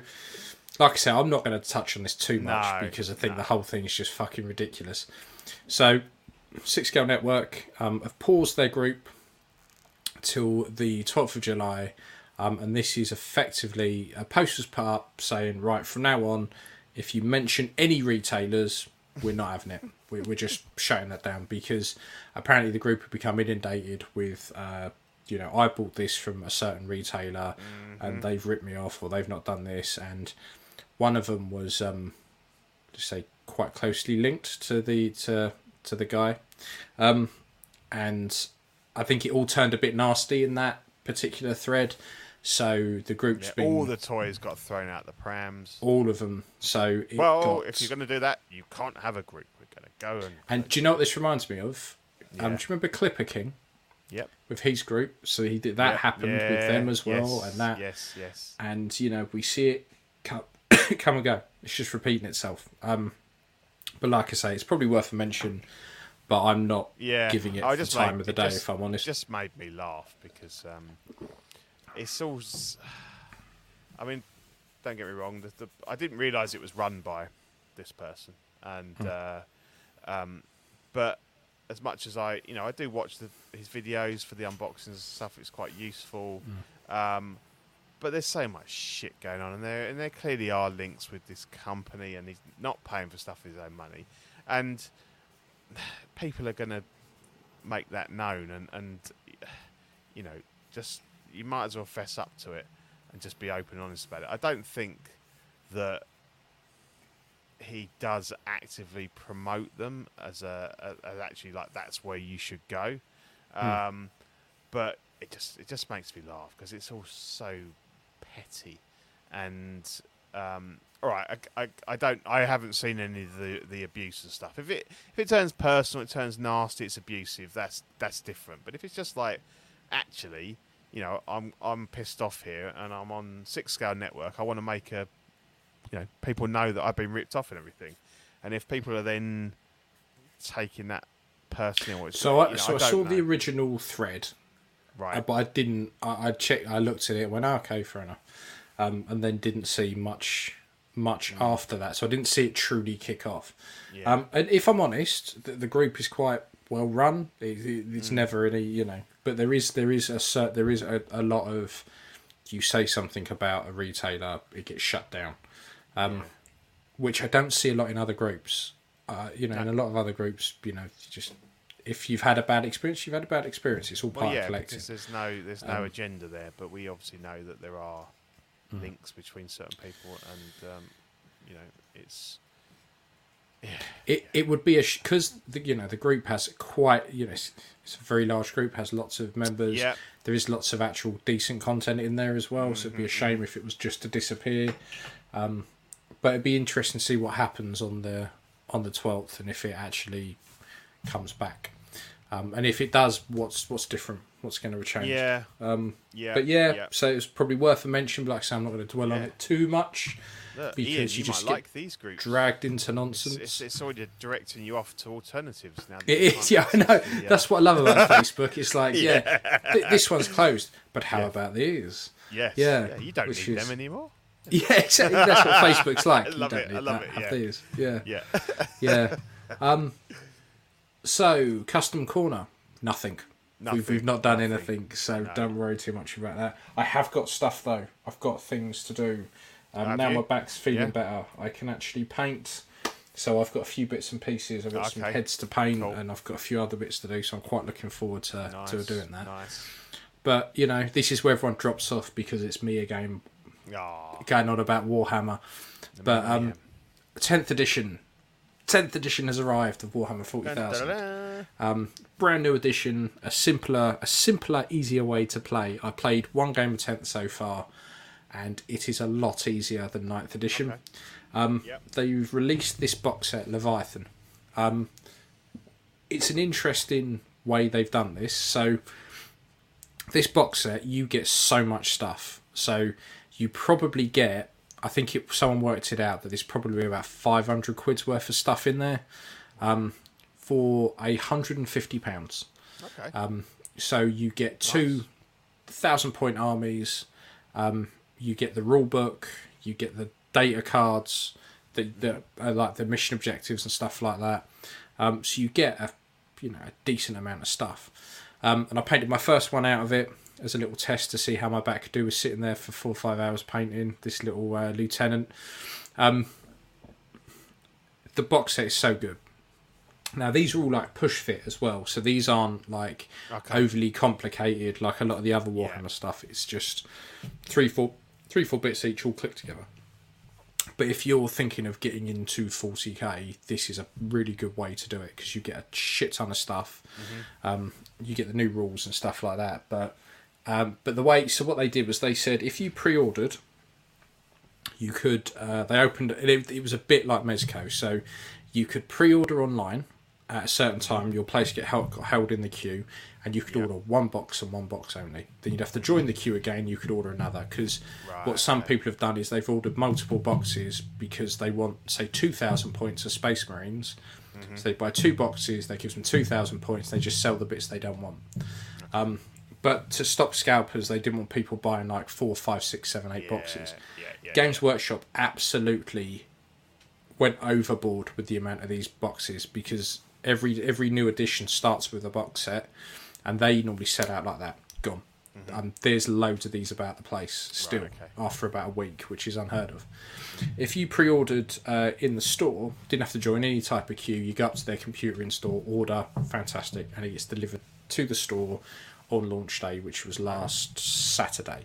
like I said, I'm not going to touch on this too much No, because I think no. the whole thing is just fucking ridiculous. So, Six Scale Network um, have paused their group till the 12th of July, um, and this is effectively a poster's was put up saying, right from now on, if you mention any retailers, we're not having it. We- We're just shutting that down because apparently the group have become inundated with, uh, you know, I bought this from a certain retailer and they've ripped me off or they've not done this. And one of them was, um, just say, quite closely linked to the to to the guy, um, and I think it all turned a bit nasty in that particular thread. So the group's yeah, been all the toys got thrown out the prams. all of them. So Well, got, if you're going to do that, you can't have a group. We're going to go and. and do you know what this reminds me of? Um, do you remember Clipper King Yep. with his group? So he did that Yep. happened with them as well, yes, and that Yes, yes. and you know we see it come, and go. It's just repeating itself. Um, but like I say, it's probably worth a mention. But I'm not Yeah, giving it I the time made- of the day, just- if I'm honest. It just made me laugh because um, it's all. I mean, don't get me wrong. The, the, I didn't realise it was run by this person, and Hmm. uh, um, but as much as I, you know, I do watch the, his videos for the unboxings and stuff. It's quite useful. Hmm. Um, but there's so much shit going on, and there and there clearly are links with this company, and he's not paying for stuff with his own money, and people are going to make that known, and and you know, just you might as well fess up to it and just be open and honest about it. I don't think that he does actively promote them as a, as actually like that's where you should go, um, but it just it just makes me laugh because it's all so petty. And um, all right I, I, I don't I haven't seen any of the the abuse and stuff. If it if it turns personal it turns nasty it's abusive that's that's different. But if it's just like actually you know I'm I'm pissed off here and I'm on six scale network I want to make a you know people know that I've been ripped off and everything. And if people are then taking that personally so I, you know, so I, don't saw the original thread, right uh, but I didn't. I, I checked. I looked at it. Went "Oh, okay, fair enough, um, and then didn't see much much after that. So I didn't see it truly kick off. Mm. Yeah. Um, and if I'm honest, the, the group is quite well run. It, it, Mm. it's never any, you know, but there is there is a cert, there is a, a lot of you say something about a retailer, it gets shut down, um, which I don't see a lot in other groups. Uh, you know, in a lot of other groups, you know, you just if you've had a bad experience, you've had a bad experience. It's all part Well, yeah, of collecting. there's no there's no Um, agenda there, but we obviously know that there are Hmm. links between certain people, and um, you know it's It it would be a because the you know the group has quite you know it's, it's a very large group has lots of members. Yeah. There is lots of actual decent content in there as well, so it'd be Mm-hmm, a shame if it was just to disappear. Um, but it'd be interesting to see what happens on the on the twelfth and if it actually comes back. Um, and if it does, what's what's different? What's going to change? yeah, Um, yeah. but yeah, yeah. so it's probably worth a mention. But like I say, I'm not going to dwell on it too much Look, because Ian, you you, just get like these groups. dragged into nonsense. it's, it's already directing you off to alternatives now. It is, yeah, I know. uh, That's what I love about Facebook. It's like, yeah, th- this one's closed, but how about these? yes, yeah, You don't which need is- them anymore. Yeah, exactly. That's what Facebook's like. I You love don't it, I love that. it, Have yeah. these. Yeah, Yeah, yeah. Um, so custom corner, nothing. We've, we've not done nothing. anything, so No. don't worry too much about that. I have got stuff though. I've got things to do. Um, now you? my back's feeling Yeah. better. I can actually paint. So I've got a few bits and pieces. I've got some heads to paint, Cool. and I've got a few other bits to do. So I'm quite looking forward to nice, to doing that. Nice. But you know, this is where everyone drops off because it's me again Ah, going on about Warhammer. But um, 10th edition. 10th edition has arrived of Warhammer 40,000. Da-da-da. brand new edition, a simpler, a simpler, easier way to play. I played one game of tenth so far, and it is a lot easier than 9th edition. Okay. Um, Yep. They've released this box set, Leviathan. Um, it's an interesting way they've done this. So, this box set, you get so much stuff. So, you probably get. I think it, someone worked it out that there's probably about 500 quid's worth of stuff in there um, for a hundred and fifty pounds. Okay. Um, so you get two thousand point armies. Um, you get the rule book. You get the data cards. The, the uh, like the mission objectives and stuff like that. Um, so you get a you know a decent amount of stuff. Um, and I painted my first one out of it as a little test to see how my back could do with sitting there for four or five hours painting this little uh, lieutenant. Um, the box set is so good. Now these are all like push fit as well, so these aren't like Okay. overly complicated like a lot of the other Warhammer Yeah. stuff. It's just three, four, three, four bits each all clicked together. But if you're thinking of getting into 40k, this is a really good way to do it because you get a shit ton of stuff. Um, you get the new rules and stuff like that. But um, but the way so what they did was they said if you pre-ordered, you could uh, they opened it, it was a bit like Mezco, so you could pre-order online at a certain time. Your place get held, got held in the queue, and you could order one box and one box only. Then you'd have to join the queue again. You could order another because what some people have done is they've ordered multiple boxes because they want say two thousand points of Space Marines. So they buy two boxes. They gives them two thousand points. They just sell the bits they don't want. Um, but to stop scalpers, they didn't want people buying like four, five, six, seven, eight boxes. Yeah, yeah, Games Workshop absolutely went overboard with the amount of these boxes because every every new edition starts with a box set, and they normally set out like that. Gone. Um, there's loads of these about the place still okay. after about a week, which is unheard of. If you pre-ordered uh, in the store, didn't have to join any type of queue. You go up to their computer in store, order, fantastic, and it gets delivered to the store on launch day, which was last Saturday.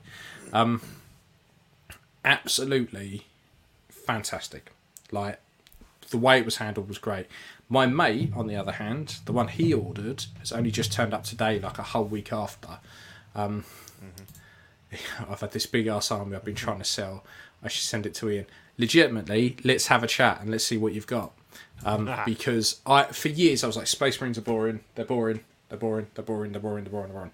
Um, absolutely fantastic. Like the way it was handled was great. My mate, on the other hand, the one he ordered, has only just turned up today, like a whole week after. Um, I've had this big ass army I've been trying to sell. I should send it to Ian. Legitimately, let's have a chat and let's see what you've got. Um, because I, for years, I was like, Space Marines are boring. They're boring. They're boring. They're boring. They're boring. They're boring. They're boring.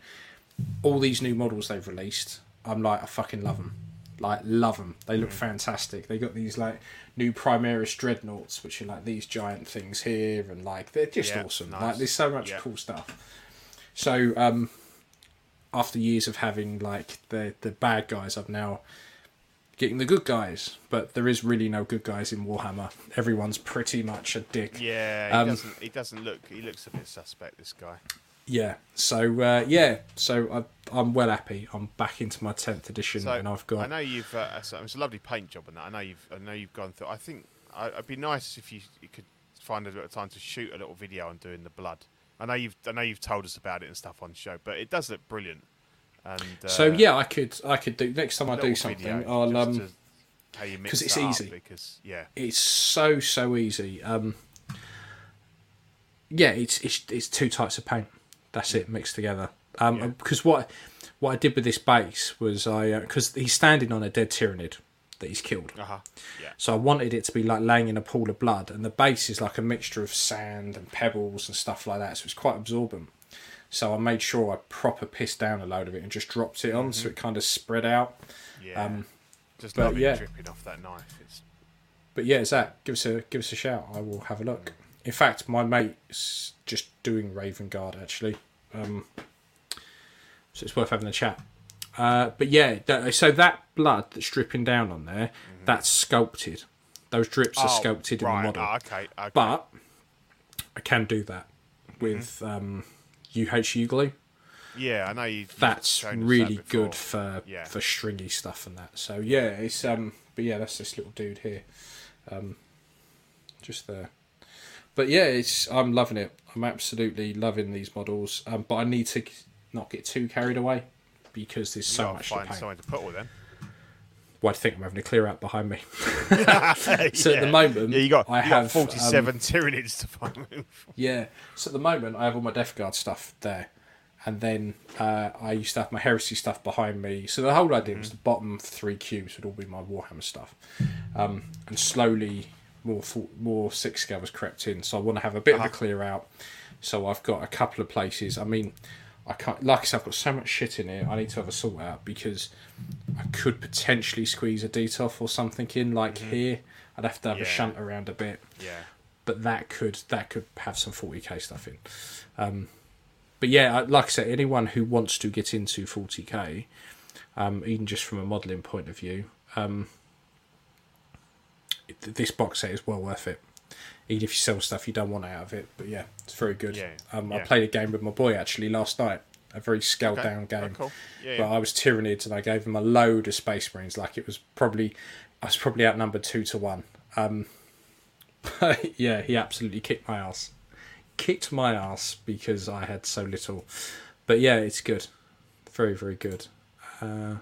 All these new models they've released, I'm like, I fucking love them. Like, love them. They look fantastic. They got these like new Primaris dreadnoughts, which are like these giant things here, and like they're just Yeah, awesome. nice. Like, there's so much Yeah. cool stuff. So, um, after years of having like the the bad guys, I'm now getting the good guys. But there is really no good guys in Warhammer. Everyone's pretty much a dick. Yeah, he Um, doesn't. He doesn't look. He looks a bit suspect. This guy. Yeah. So uh, yeah. So I, I'm well happy. I'm back into my tenth edition, So and I've got. I know you've. Uh, so it's a lovely paint job on that. I know you've. I know you've gone through. I think I, it'd be nice if you, you could find a little time to shoot a little video on doing the blood. I know you've. I know you've told us about it and stuff on show, but it does look brilliant. And uh, so yeah, I could I could do next time I do something. I'll um. to how you mix 'cause it's easy. Because yeah, It's so so easy. Um. Yeah, it's it's it's two types of paint. That's it mixed together. Um, Yeah. because what what I did with this base was I because he's standing on a dead Tyranid that he's killed. uh huh, yeah, So I wanted it to be like laying in a pool of blood, and the base is like a mixture of sand and pebbles and stuff like that. So it's quite absorbent. So I made sure I proper pissed down a load of it and just dropped it on, so it kind of spread out. yeah. Um, just but love it yeah. dripping off that knife. It's But yeah, Zach, give us a give us a shout. I will have a look. In fact, my mate's just doing Raven Guard actually, um, so it's worth having a chat. Uh, but yeah, so that blood that's dripping down on there, that's sculpted. Those drips are Mm-hmm. Oh, sculpted in the model. ah, okay, okay. but I can do that with Mm-hmm. um, UHU glue. yeah, I know you. That's us that really good for Yeah. for stringy stuff and that. So yeah, it's um, but yeah, that's this little dude here, um, just there. But yeah, it's I'm loving it. I'm absolutely loving these models. Um, but I need to not get too carried away because there's so much to find paint. somewhere to put all them. Well, I think I'm having a clear out behind me. so at the moment, yeah, you got, I you have got 47 um, Tyranids to find. yeah. So at the moment, I have all my Death Guard stuff there, and then uh, I used to have my Heresy stuff behind me. So the whole idea was the bottom three cubes would all be my Warhammer stuff, um, and slowly more more six scale crept in. So I want to have a bit of a clear out. So I've got a couple of places. I mean, I can't. Like I said, I've got so much shit in here. I need to have a sort out because I could potentially squeeze a Detolf or something in, like here. I'd have to have Yeah. a shunt around a bit Yeah. but that could that could have some 40k stuff in. Um, but yeah, like I said, anyone who wants to get into 40k, um, even just from a modelling point of view, um, this box set is well worth it. Even if you sell stuff you don't want out of it, but yeah, it's very good. Yeah, Um, I played a game with my boy actually last night, a very scaled Okay. down Oh, game. cool. Yeah, But yeah. I was Tyranid and I gave him a load of space marines. Like it was probably, I was probably outnumbered two to one. Um, but yeah, he absolutely kicked my ass. Kicked my ass because I had so little. But yeah, it's good. Very, very good. Uh,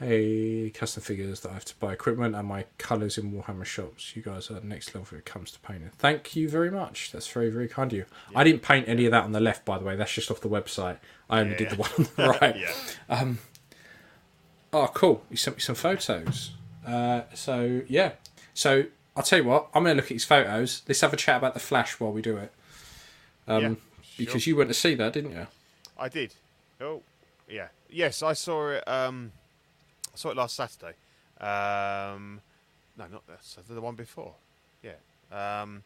hey, custom figures that I have to buy equipment and my colours in Warhammer shops. You guys are next level when it comes to painting. Thank you very much. That's very, very kind of you. I didn't paint any of that on the left, by the way. That's just off the website. I only did Yeah. the one on the right. Yeah. Um, Oh, cool. You sent me some photos. Uh, so, yeah. So, I'll tell you what, I'm going to look at his photos. Let's have a chat about the Flash while we do it. Um, yeah. Sure. Because you went to see that, didn't you? I did. Oh, yeah. Yes, I saw it. Um, I saw it last Saturday. Um, no, not that Saturday. The one before. Yeah. Um,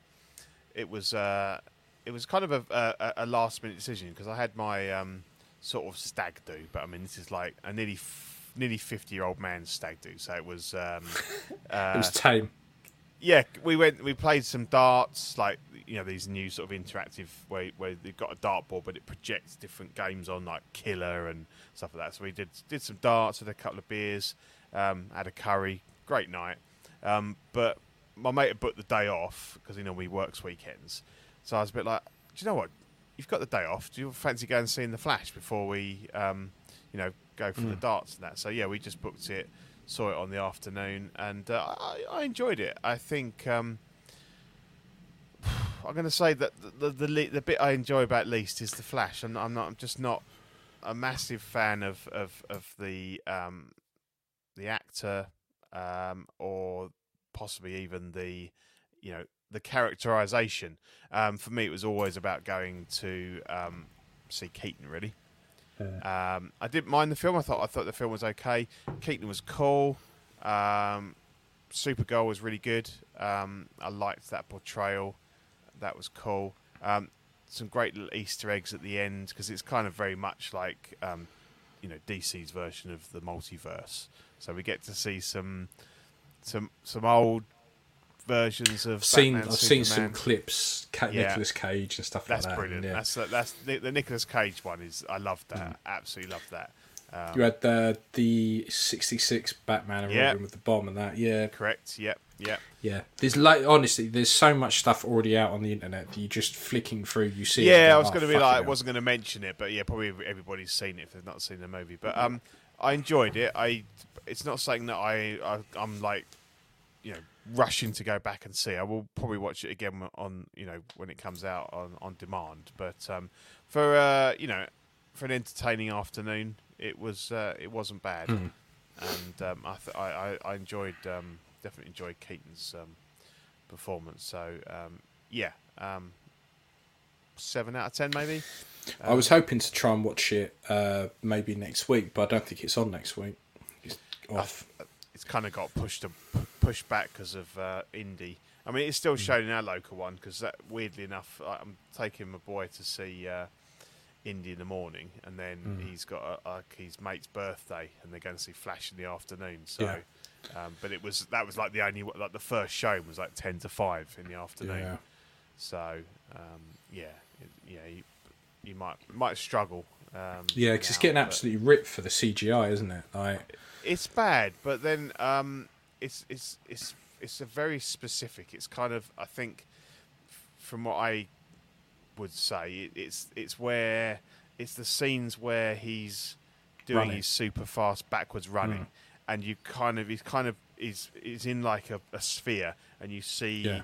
it was. Uh, it was kind of a, a, a last minute decision because I had my um, sort of stag do, but I mean this is like a nearly f- nearly fifty year old man's stag do. So it was. Um, uh, It was tame. yeah, we went. We played some darts, like you know these new sort of interactive where where they've got a dartboard, but it projects different games on, like Killer and stuff like that. So we did did some darts, had a couple of beers, um, had a curry, great night. Um, but my mate had booked the day off because he normally works weekends, so I was a bit like, do you know what? You've got the day off. Do you fancy going and seeing the Flash before we, um, you know, go for the darts and that? So yeah, we just booked it, saw it on the afternoon, and uh, I, I enjoyed it. I think um, I'm going to say that the the, the the bit I enjoy about least is the Flash. I'm, I'm not. I'm just not a massive fan of of of the um, the actor um, or possibly even the you know the characterization. Um, for me, it was always about going to um, see Keaton. Really, um, I didn't mind the film. I thought I thought the film was okay. Keaton was cool. Um, Supergirl was really good. Um, I liked that portrayal. That was cool. Some great little Easter eggs at the end because it's kind of very much like um, you know DC's version of the multiverse. So we get to see some some some old versions of I've seen, Batman, I've seen some clips, Ca- Yeah. Nicolas Cage and stuff That's like that. That's brilliant. Yeah. That's that's the, the Nicolas Cage one is. I love that. Absolutely love that. Um, you had the the '66 Batman and Yeah. Robin with the bomb and that. Yeah, correct. Yep. Yep. Yeah. There's like honestly, there's so much stuff already out on the internet that you just flicking through, you see. Yeah, I was "Oh, going to be like, I wasn't going to mention it, but yeah, probably everybody's seen it if they've not seen the movie. But um, I enjoyed it. I, it's not something that I, I I'm like, you know, rushing to go back and see. I will probably watch it again on, you know, when it comes out on on demand. But um, for uh, you know, for an entertaining afternoon, it was uh, it wasn't bad, Hmm. and um, I, th- I I I enjoyed um, definitely enjoyed Keaton's um, performance. So um, yeah. Um, Seven out of ten, maybe. I was hoping to try and watch it uh, maybe next week, but I don't think it's on next week. It's off. it's kind of got pushed to, pushed back because of uh, Indy. I mean, it's still shown in our local one because that weirdly enough, I'm taking my boy to see uh, Indy in the morning, and then he's got a, like his mate's birthday, and they're going to see Flash in the afternoon. So, Yeah. Um, but it was that was like the only like the first show was like ten to five in the afternoon. Yeah. So um, yeah, it, yeah, you, you might might struggle. Um, Yeah, because it's getting absolutely ripped for the CGI, isn't it? Like, it's bad, but then um, it's it's it's it's a very specific. It's kind of I think from what I would say, it, it's it's where it's the scenes where he's doing Running. his super fast backwards running, and you kind of he's kind of is is in like a, a sphere, and you see Yeah.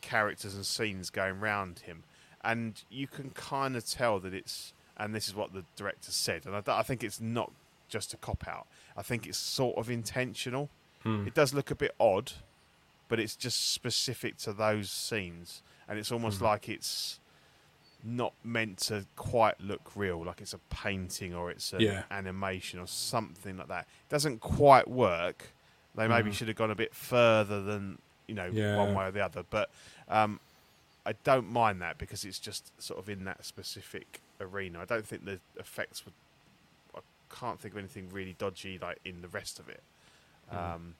characters and scenes going round him, and you can kind of tell that it's. And this is what the director said, and I, I think it's not just a cop out. I think it's sort of intentional. Hmm. It does look a bit odd, but it's just specific to those scenes, and it's almost hmm. like it's not meant to quite look real, like it's a painting or it's an Yeah. animation or something like that. It doesn't quite work. They maybe should have gone a bit further than you know Yeah. one way or the other, but um, I don't mind that because it's just sort of in that specific arena. I don't think the effects would. I can't think of anything really dodgy like in the rest of it. Um,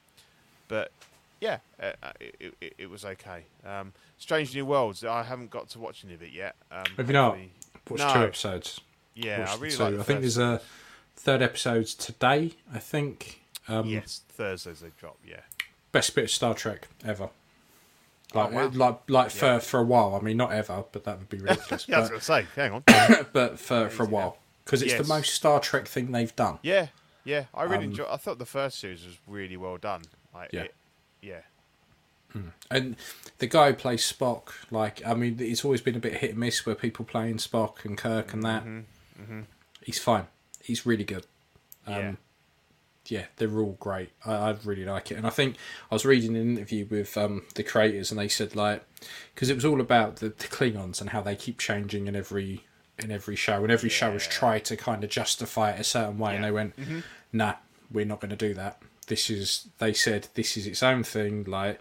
but yeah, uh, uh, it, it, it was okay. Um, Strange New Worlds. I haven't got to watch any of it yet. Um, Have you not? hopefully- Watch No. two episodes. Yeah, Watched I really like. I think there's a third episode today. I think. Um, yes Thursdays they drop. Yeah, Best bit of Star Trek ever. Like, Oh, wow. like, like for Yeah. for a while. I mean, not ever, but that would be ridiculous. yeah. I was going to say, hang on. but for for a while, because it's Yes. the most Star Trek thing they've done. yeah, yeah. I really Um, enjoy. I thought the first series was really well done. Like, Yeah. it- yeah, And the guy who plays Spock, like, I mean, it's always been a bit hit and miss where people playing Spock and Kirk and that. Mm-hmm. He's fine. He's really good. yeah. Um, yeah, they're all great. I, I really like it, and I think I was reading an interview with um, the creators, and they said like because it was all about the, the Klingons and how they keep changing in every in every show, and every show has Yeah. tried to kind of justify it a certain way, and they went, "Nah, we're not going to do that." This is they said this is its own thing. Like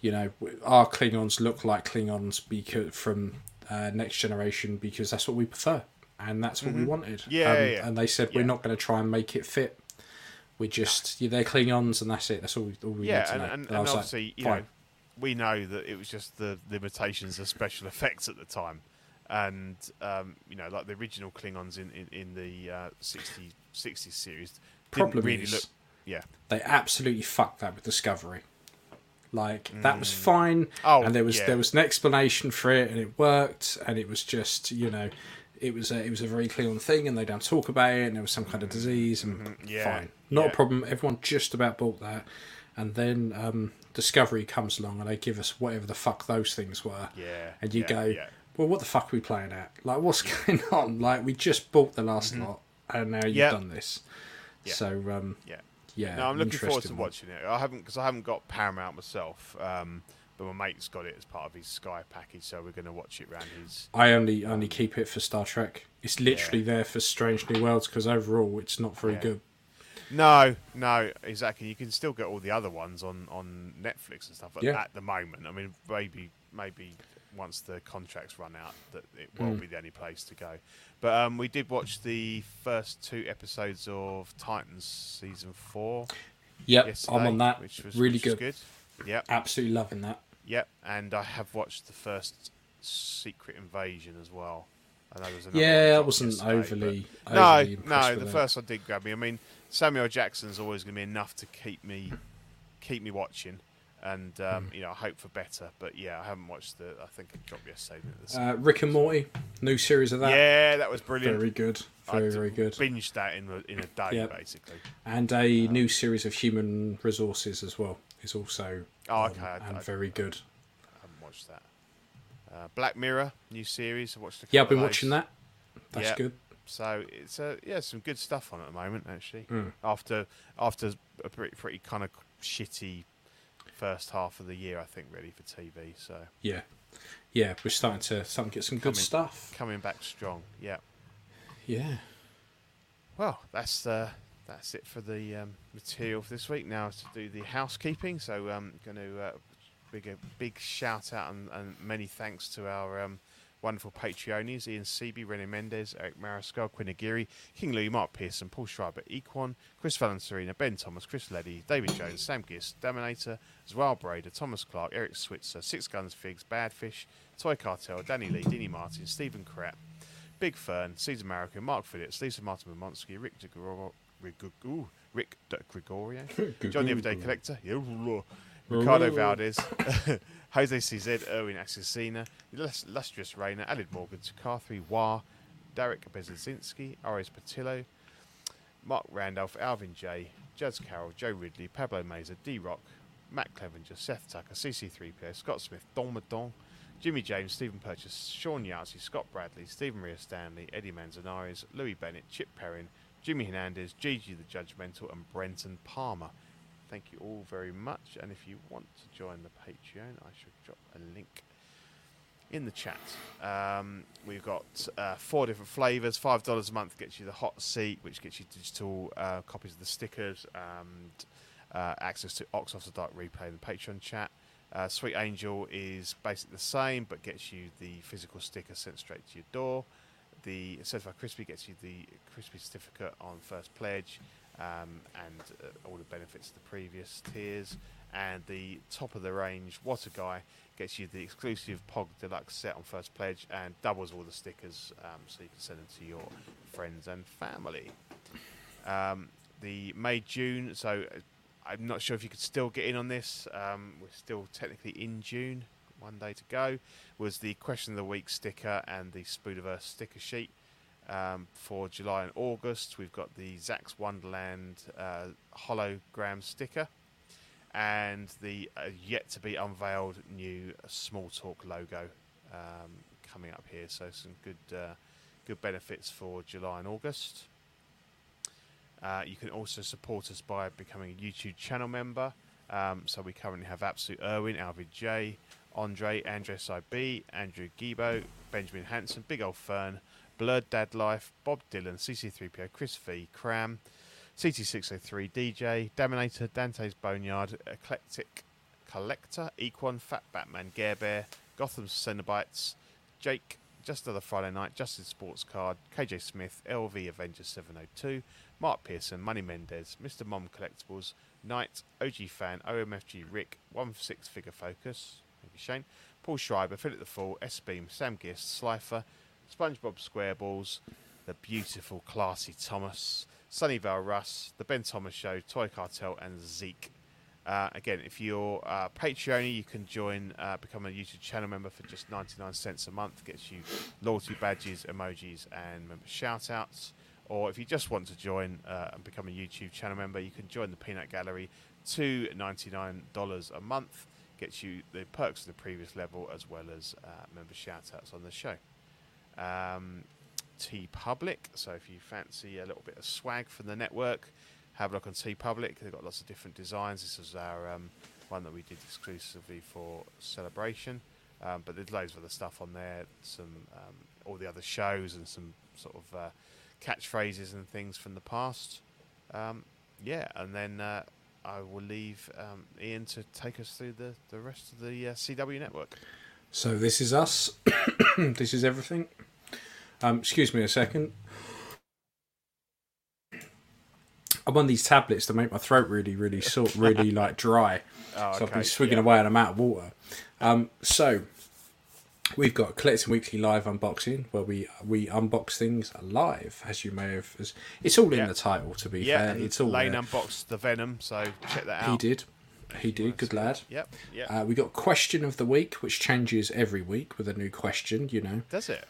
you know, our Klingons look like Klingons because from uh, Next Generation because that's what we prefer, and that's what we wanted. Mm-hmm. Yeah, Um, yeah, and they said we're not going to try and make it fit. We just yeah, they're Klingons, and that's it. That's all. all we need yeah, to and, know. and, I and was like, obviously, you know, we know that it was just the limitations of special effects at the time, and um, you know, like the original Klingons in in, in the uh, 60, 60 series didn't Problem really is- look. Yeah, they absolutely fucked that with Discovery. Like that was fine, Oh, and there was yeah. there was an explanation for it, and it worked, and it was just you know, it was a, it was a very Klingon thing, and they don't talk about it, and there was some kind of disease, and Mm-hmm. yeah, fine, not yeah. a problem. Everyone just about bought that, and then um, Discovery comes along, and they give us whatever the fuck those things were, yeah, and you go, well, what the fuck are we playing at? Like, what's going on? Like, we just bought the last lot, and now you've Mm-hmm. Done this. So, um, yeah. Yeah, No, I'm looking forward to watching it. I haven't because I haven't got Paramount myself, um, but my mate's got it as part of his Sky package, so we're going to watch it around his. I only only keep it for Star Trek. It's literally there for Strange New Worlds because overall it's not very Yeah. good. No, no, exactly. You can still get all the other ones on, on Netflix and stuff. But Yeah. at the moment, I mean, maybe maybe once the contracts run out, that it Hmm. won't be the only place to go. But um, we did watch the first two episodes of Titans season four. Yep, I'm on that. which was really which was good. good. Yep, Absolutely loving that. yep. And I have watched the first Secret Invasion as well. I know there's Yeah, I wasn't overly, but- no, no. The first one did grab me. I mean, Samuel Jackson's always going to be enough to keep me keep me watching, and um, Hmm. you know, I hope for better. But yeah, I haven't watched the. I think it dropped yesterday. the- Uh, Rick and Morty, new series of that. yeah, that was brilliant. very good, very very good. Binged that in a, in a day, Yep. basically. And a new series of Human Resources as well is also Oh, um, okay, I- and I- very good. I haven't watched that. Uh, Black Mirror, new series. I watched. A Yeah, I've been watching that. That's Yeah. good. So it's uh, yeah, some good stuff on at the moment actually. Hmm. After after a pretty, pretty kind of shitty first half of the year, I think really for TV. So Yeah, yeah, we're starting to starting to get some good stuff. coming back strong. Yeah. Yeah. Well, that's uh, that's it for the um, material for this week. Now to do the housekeeping. So I'm going to uh, big a big shout out and, and many thanks to our um, wonderful Patreonies: Ian Seeby, René Mendes, Eric Mariscal, Quinn Aguirre, King Louis, Mark Pearson, Paul Schreiber, Equan, Chris Valencerina, Ben Thomas, Chris Leddy, David Jones, Sam Gist, Dominator, Zwal Brader, Thomas Clark, Eric Switzer, Six Guns Figs, Badfish, Toy Cartel, Danny Lee, Dini Martin, Stephen Kratt. Big Fern, Caesar Marrow, Mark Phillips, Lisa Martin Monsky, Rick de Gregor- ooh, Rick de Gregorio, John the Everyday Collector, Ricardo Valdez, Jose CZ, Erwin Assassina, Illus- Illustrious Rainer, Alid Morgan, Carthy Wah, Derek Bezinski, Aris Patillo, Mark Randolph, Alvin J, Judge Carroll, Joe Ridley, Pablo Meza, D Rock, Matt Clevenger, Seth Tucker, CC3PO, Scott Smith, Don Madon, Jimmy James, Stephen Purchase, Sean Yahtzee, Scott Bradley, Stephen Maria Stanley, Eddie Manzanares, Louis Bennett, Chip Perrin, Jimmy Hernandez, Gigi the Judgmental, and Brenton Palmer. Thank you all very much. And if you want to join the Patreon, I should drop a link in the chat. Um, we've got uh, four different flavors. Five dollars a month gets you the hot seat, which gets you digital uh, copies of the stickers and uh, access to Ox After Dark replay in the Patreon chat. Uh, Sweet Angel is basically the same, but gets you the physical sticker sent straight to your door. The Certified Crispy gets you the Crispy certificate on first pledge um, and uh, all the benefits of the previous tiers. And the top of the range Water Guy gets you the exclusive Pog Deluxe set on first pledge and doubles all the stickers um, so you can send them to your friends and family. Um, the May June, so uh, I'm not sure if you could still get in on this. Um, we're still technically in June, one day to go. Was the question of the week sticker and the Spoodiverse sticker sheet. Um, for July and August, we've got the Zack's Wonderland uh, hologram sticker and the uh, yet to be unveiled new Small Talk logo um, coming up here. So some good uh, good benefits for July and August. Uh, you can also support us by becoming a YouTube channel member. Um, so we currently have Absolute Irwin, Alvid J, Andre, Andres IB, Andrew Gibo, Benjamin Hanson, Big Old Fern, Blurred Dad Life, Bob Dylan, CC3PO, Chris V, Cram, CT603, DJ, Daminator, Dante's Boneyard, Eclectic Collector, Equan, Fat Batman, Gare Bear, Gotham Cenobites, Jake, Just Another Friday Night, Justin Sports Card, KJ Smith, LV Avenger 702, Mark Pearson, Money Mendez, Mr. Mom Collectibles, Knight, OG Fan, OMFG Rick, One Six Figure Focus, you Shane, Paul Schreiber, Philip the Fool, S Beam, Sam Gist, Slifer, SpongeBob SquareBalls, the beautiful, classy Thomas, Sunnyvale Russ, The Ben Thomas Show, Toy Cartel, and Zeke. Uh, again, if you're uh, Patreon, you can join, uh, become a YouTube channel member for just 99 cents a month. Gets you loyalty badges, emojis, and member shout outs. Or if you just want to join uh, and become a YouTube channel member, you can join the Peanut Gallery to $99 a month. Gets you the perks of the previous level as well as uh, member shout outs on the show. Um, TeePublic. So if you fancy a little bit of swag from the network, have a look on TeePublic. They've got lots of different designs. This was our um, one that we did exclusively for Celebration. Um, but there's loads of other stuff on there. Some um, all the other shows and some sort of uh, catchphrases and things from the past. Um, yeah, and then uh, I will leave um, Ian to take us through the, the rest of the uh, CW network. So this is us. this is everything. Um, excuse me a second. I'm on these tablets to make my throat really, really sort, really like dry. Oh, so I've been swigging yeah. away and I'm out of water. Um, so we've got collecting weekly live unboxing where we we unbox things live, as you may have. As, it's all in Yeah. the title, to be Yeah, fair. It's all Lane there. unboxed the Venom, so check that out. He did. He did. Good lad. Yep, yep. Uh, we got question of the week, which changes every week with a new question. You know, Does it?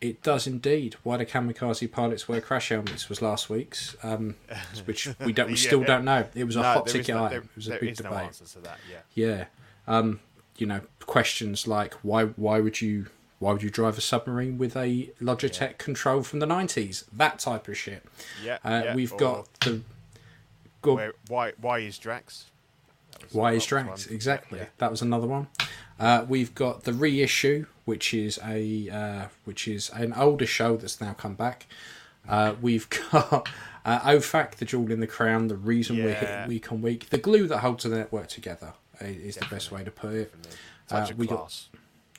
it does indeed. Why do kamikaze pilots wear crash helmets? Was last week's, um, which we don't, we Yeah. still don't know. It was a No, hot ticket no, item. there- it was a big is no debate. answer to that. Yeah. Yeah. Um, you know, questions like why why would you why would you drive a submarine with a Logitech control from the nineties? That type of shit. Yeah, Uh, yeah, we've or got the go, Where, why? Why is Drax? Why is Drax? Exactly. Yeah. That was another one. Uh, we've got the reissue, which is a uh, which is an older show that's now come back. Uh, we've got uh, OFAC, the jewel in the crown, the reason we're Yeah. hitting week on week, the glue that holds the network together i- is the best way to put it. Such Uh, a we got class.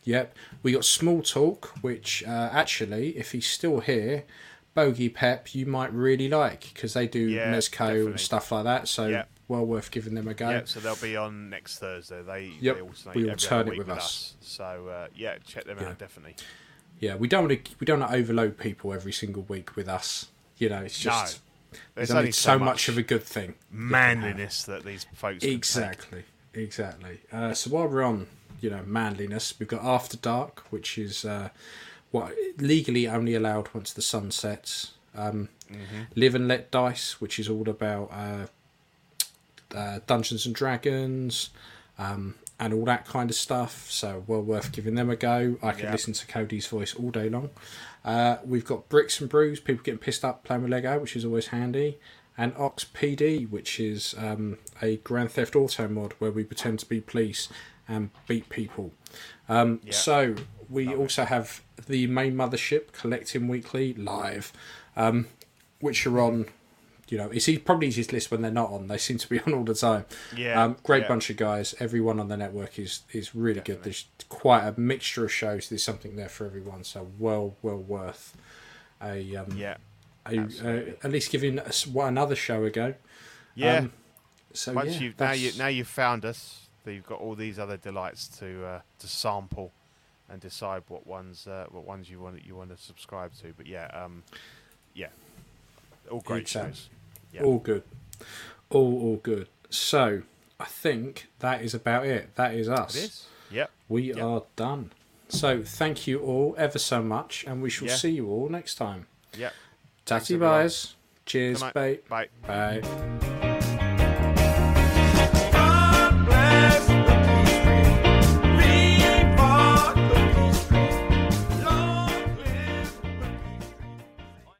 Yep. We got Small Talk, which uh, actually, if he's still here, Bogey Pep, you might really like because they do Yeah, Mezco definitely. and stuff like that. So Yep. Well worth giving them a go. Yeah, so they'll be on next Thursday. They, Yep, they alternate we every alternate other week with with us. us. So uh, yeah, check them Yeah. out definitely. Yeah, we don't want to we don't want to overload people every single week with us. You know, it's just There's there's only only so much of a good thing. manliness that these folks. Exactly, exactly. Uh, so while we're on, you know, manliness, we've got After Dark, which is uh, what legally only allowed once the sun sets. Um, Mm-hmm. Live and Let Dice, which is all about uh, Dungeons and Dragons, um, and all that kind of stuff. So well worth giving them a go. I can Yeah. listen to Cody's voice all day long. Uh, we've got Bricks and Brews, people getting pissed up playing with Lego, which is always handy. And Ox PD, which is um, a Grand Theft Auto mod where we pretend to be police and beat people. Um, Yeah. So we also have the main mothership collecting weekly live, um, which are on. You know, it's probably easiest list when they're not on. They seem to be on all the time. Yeah, Um, great yeah. bunch of guys. Everyone on the network is is really good. There's quite a mixture of shows. There's something there for everyone. So well, well worth a um, Yeah. a, absolutely. at least giving us one another show a go. Yeah. Um, So Once yeah, you've now you now you've found us, you've got all these other delights to uh, to sample and decide what ones uh, what ones you want you want to subscribe to. But yeah, um, yeah, all great shows. Yeah. all good, all all good. So I think that is about it. That is us. It is. Yep. We Yep. are done. So thank you all ever so much, and we shall Yeah. see you all next time. Yep. Tatty byes. Cheers, bye. Bye. Bye.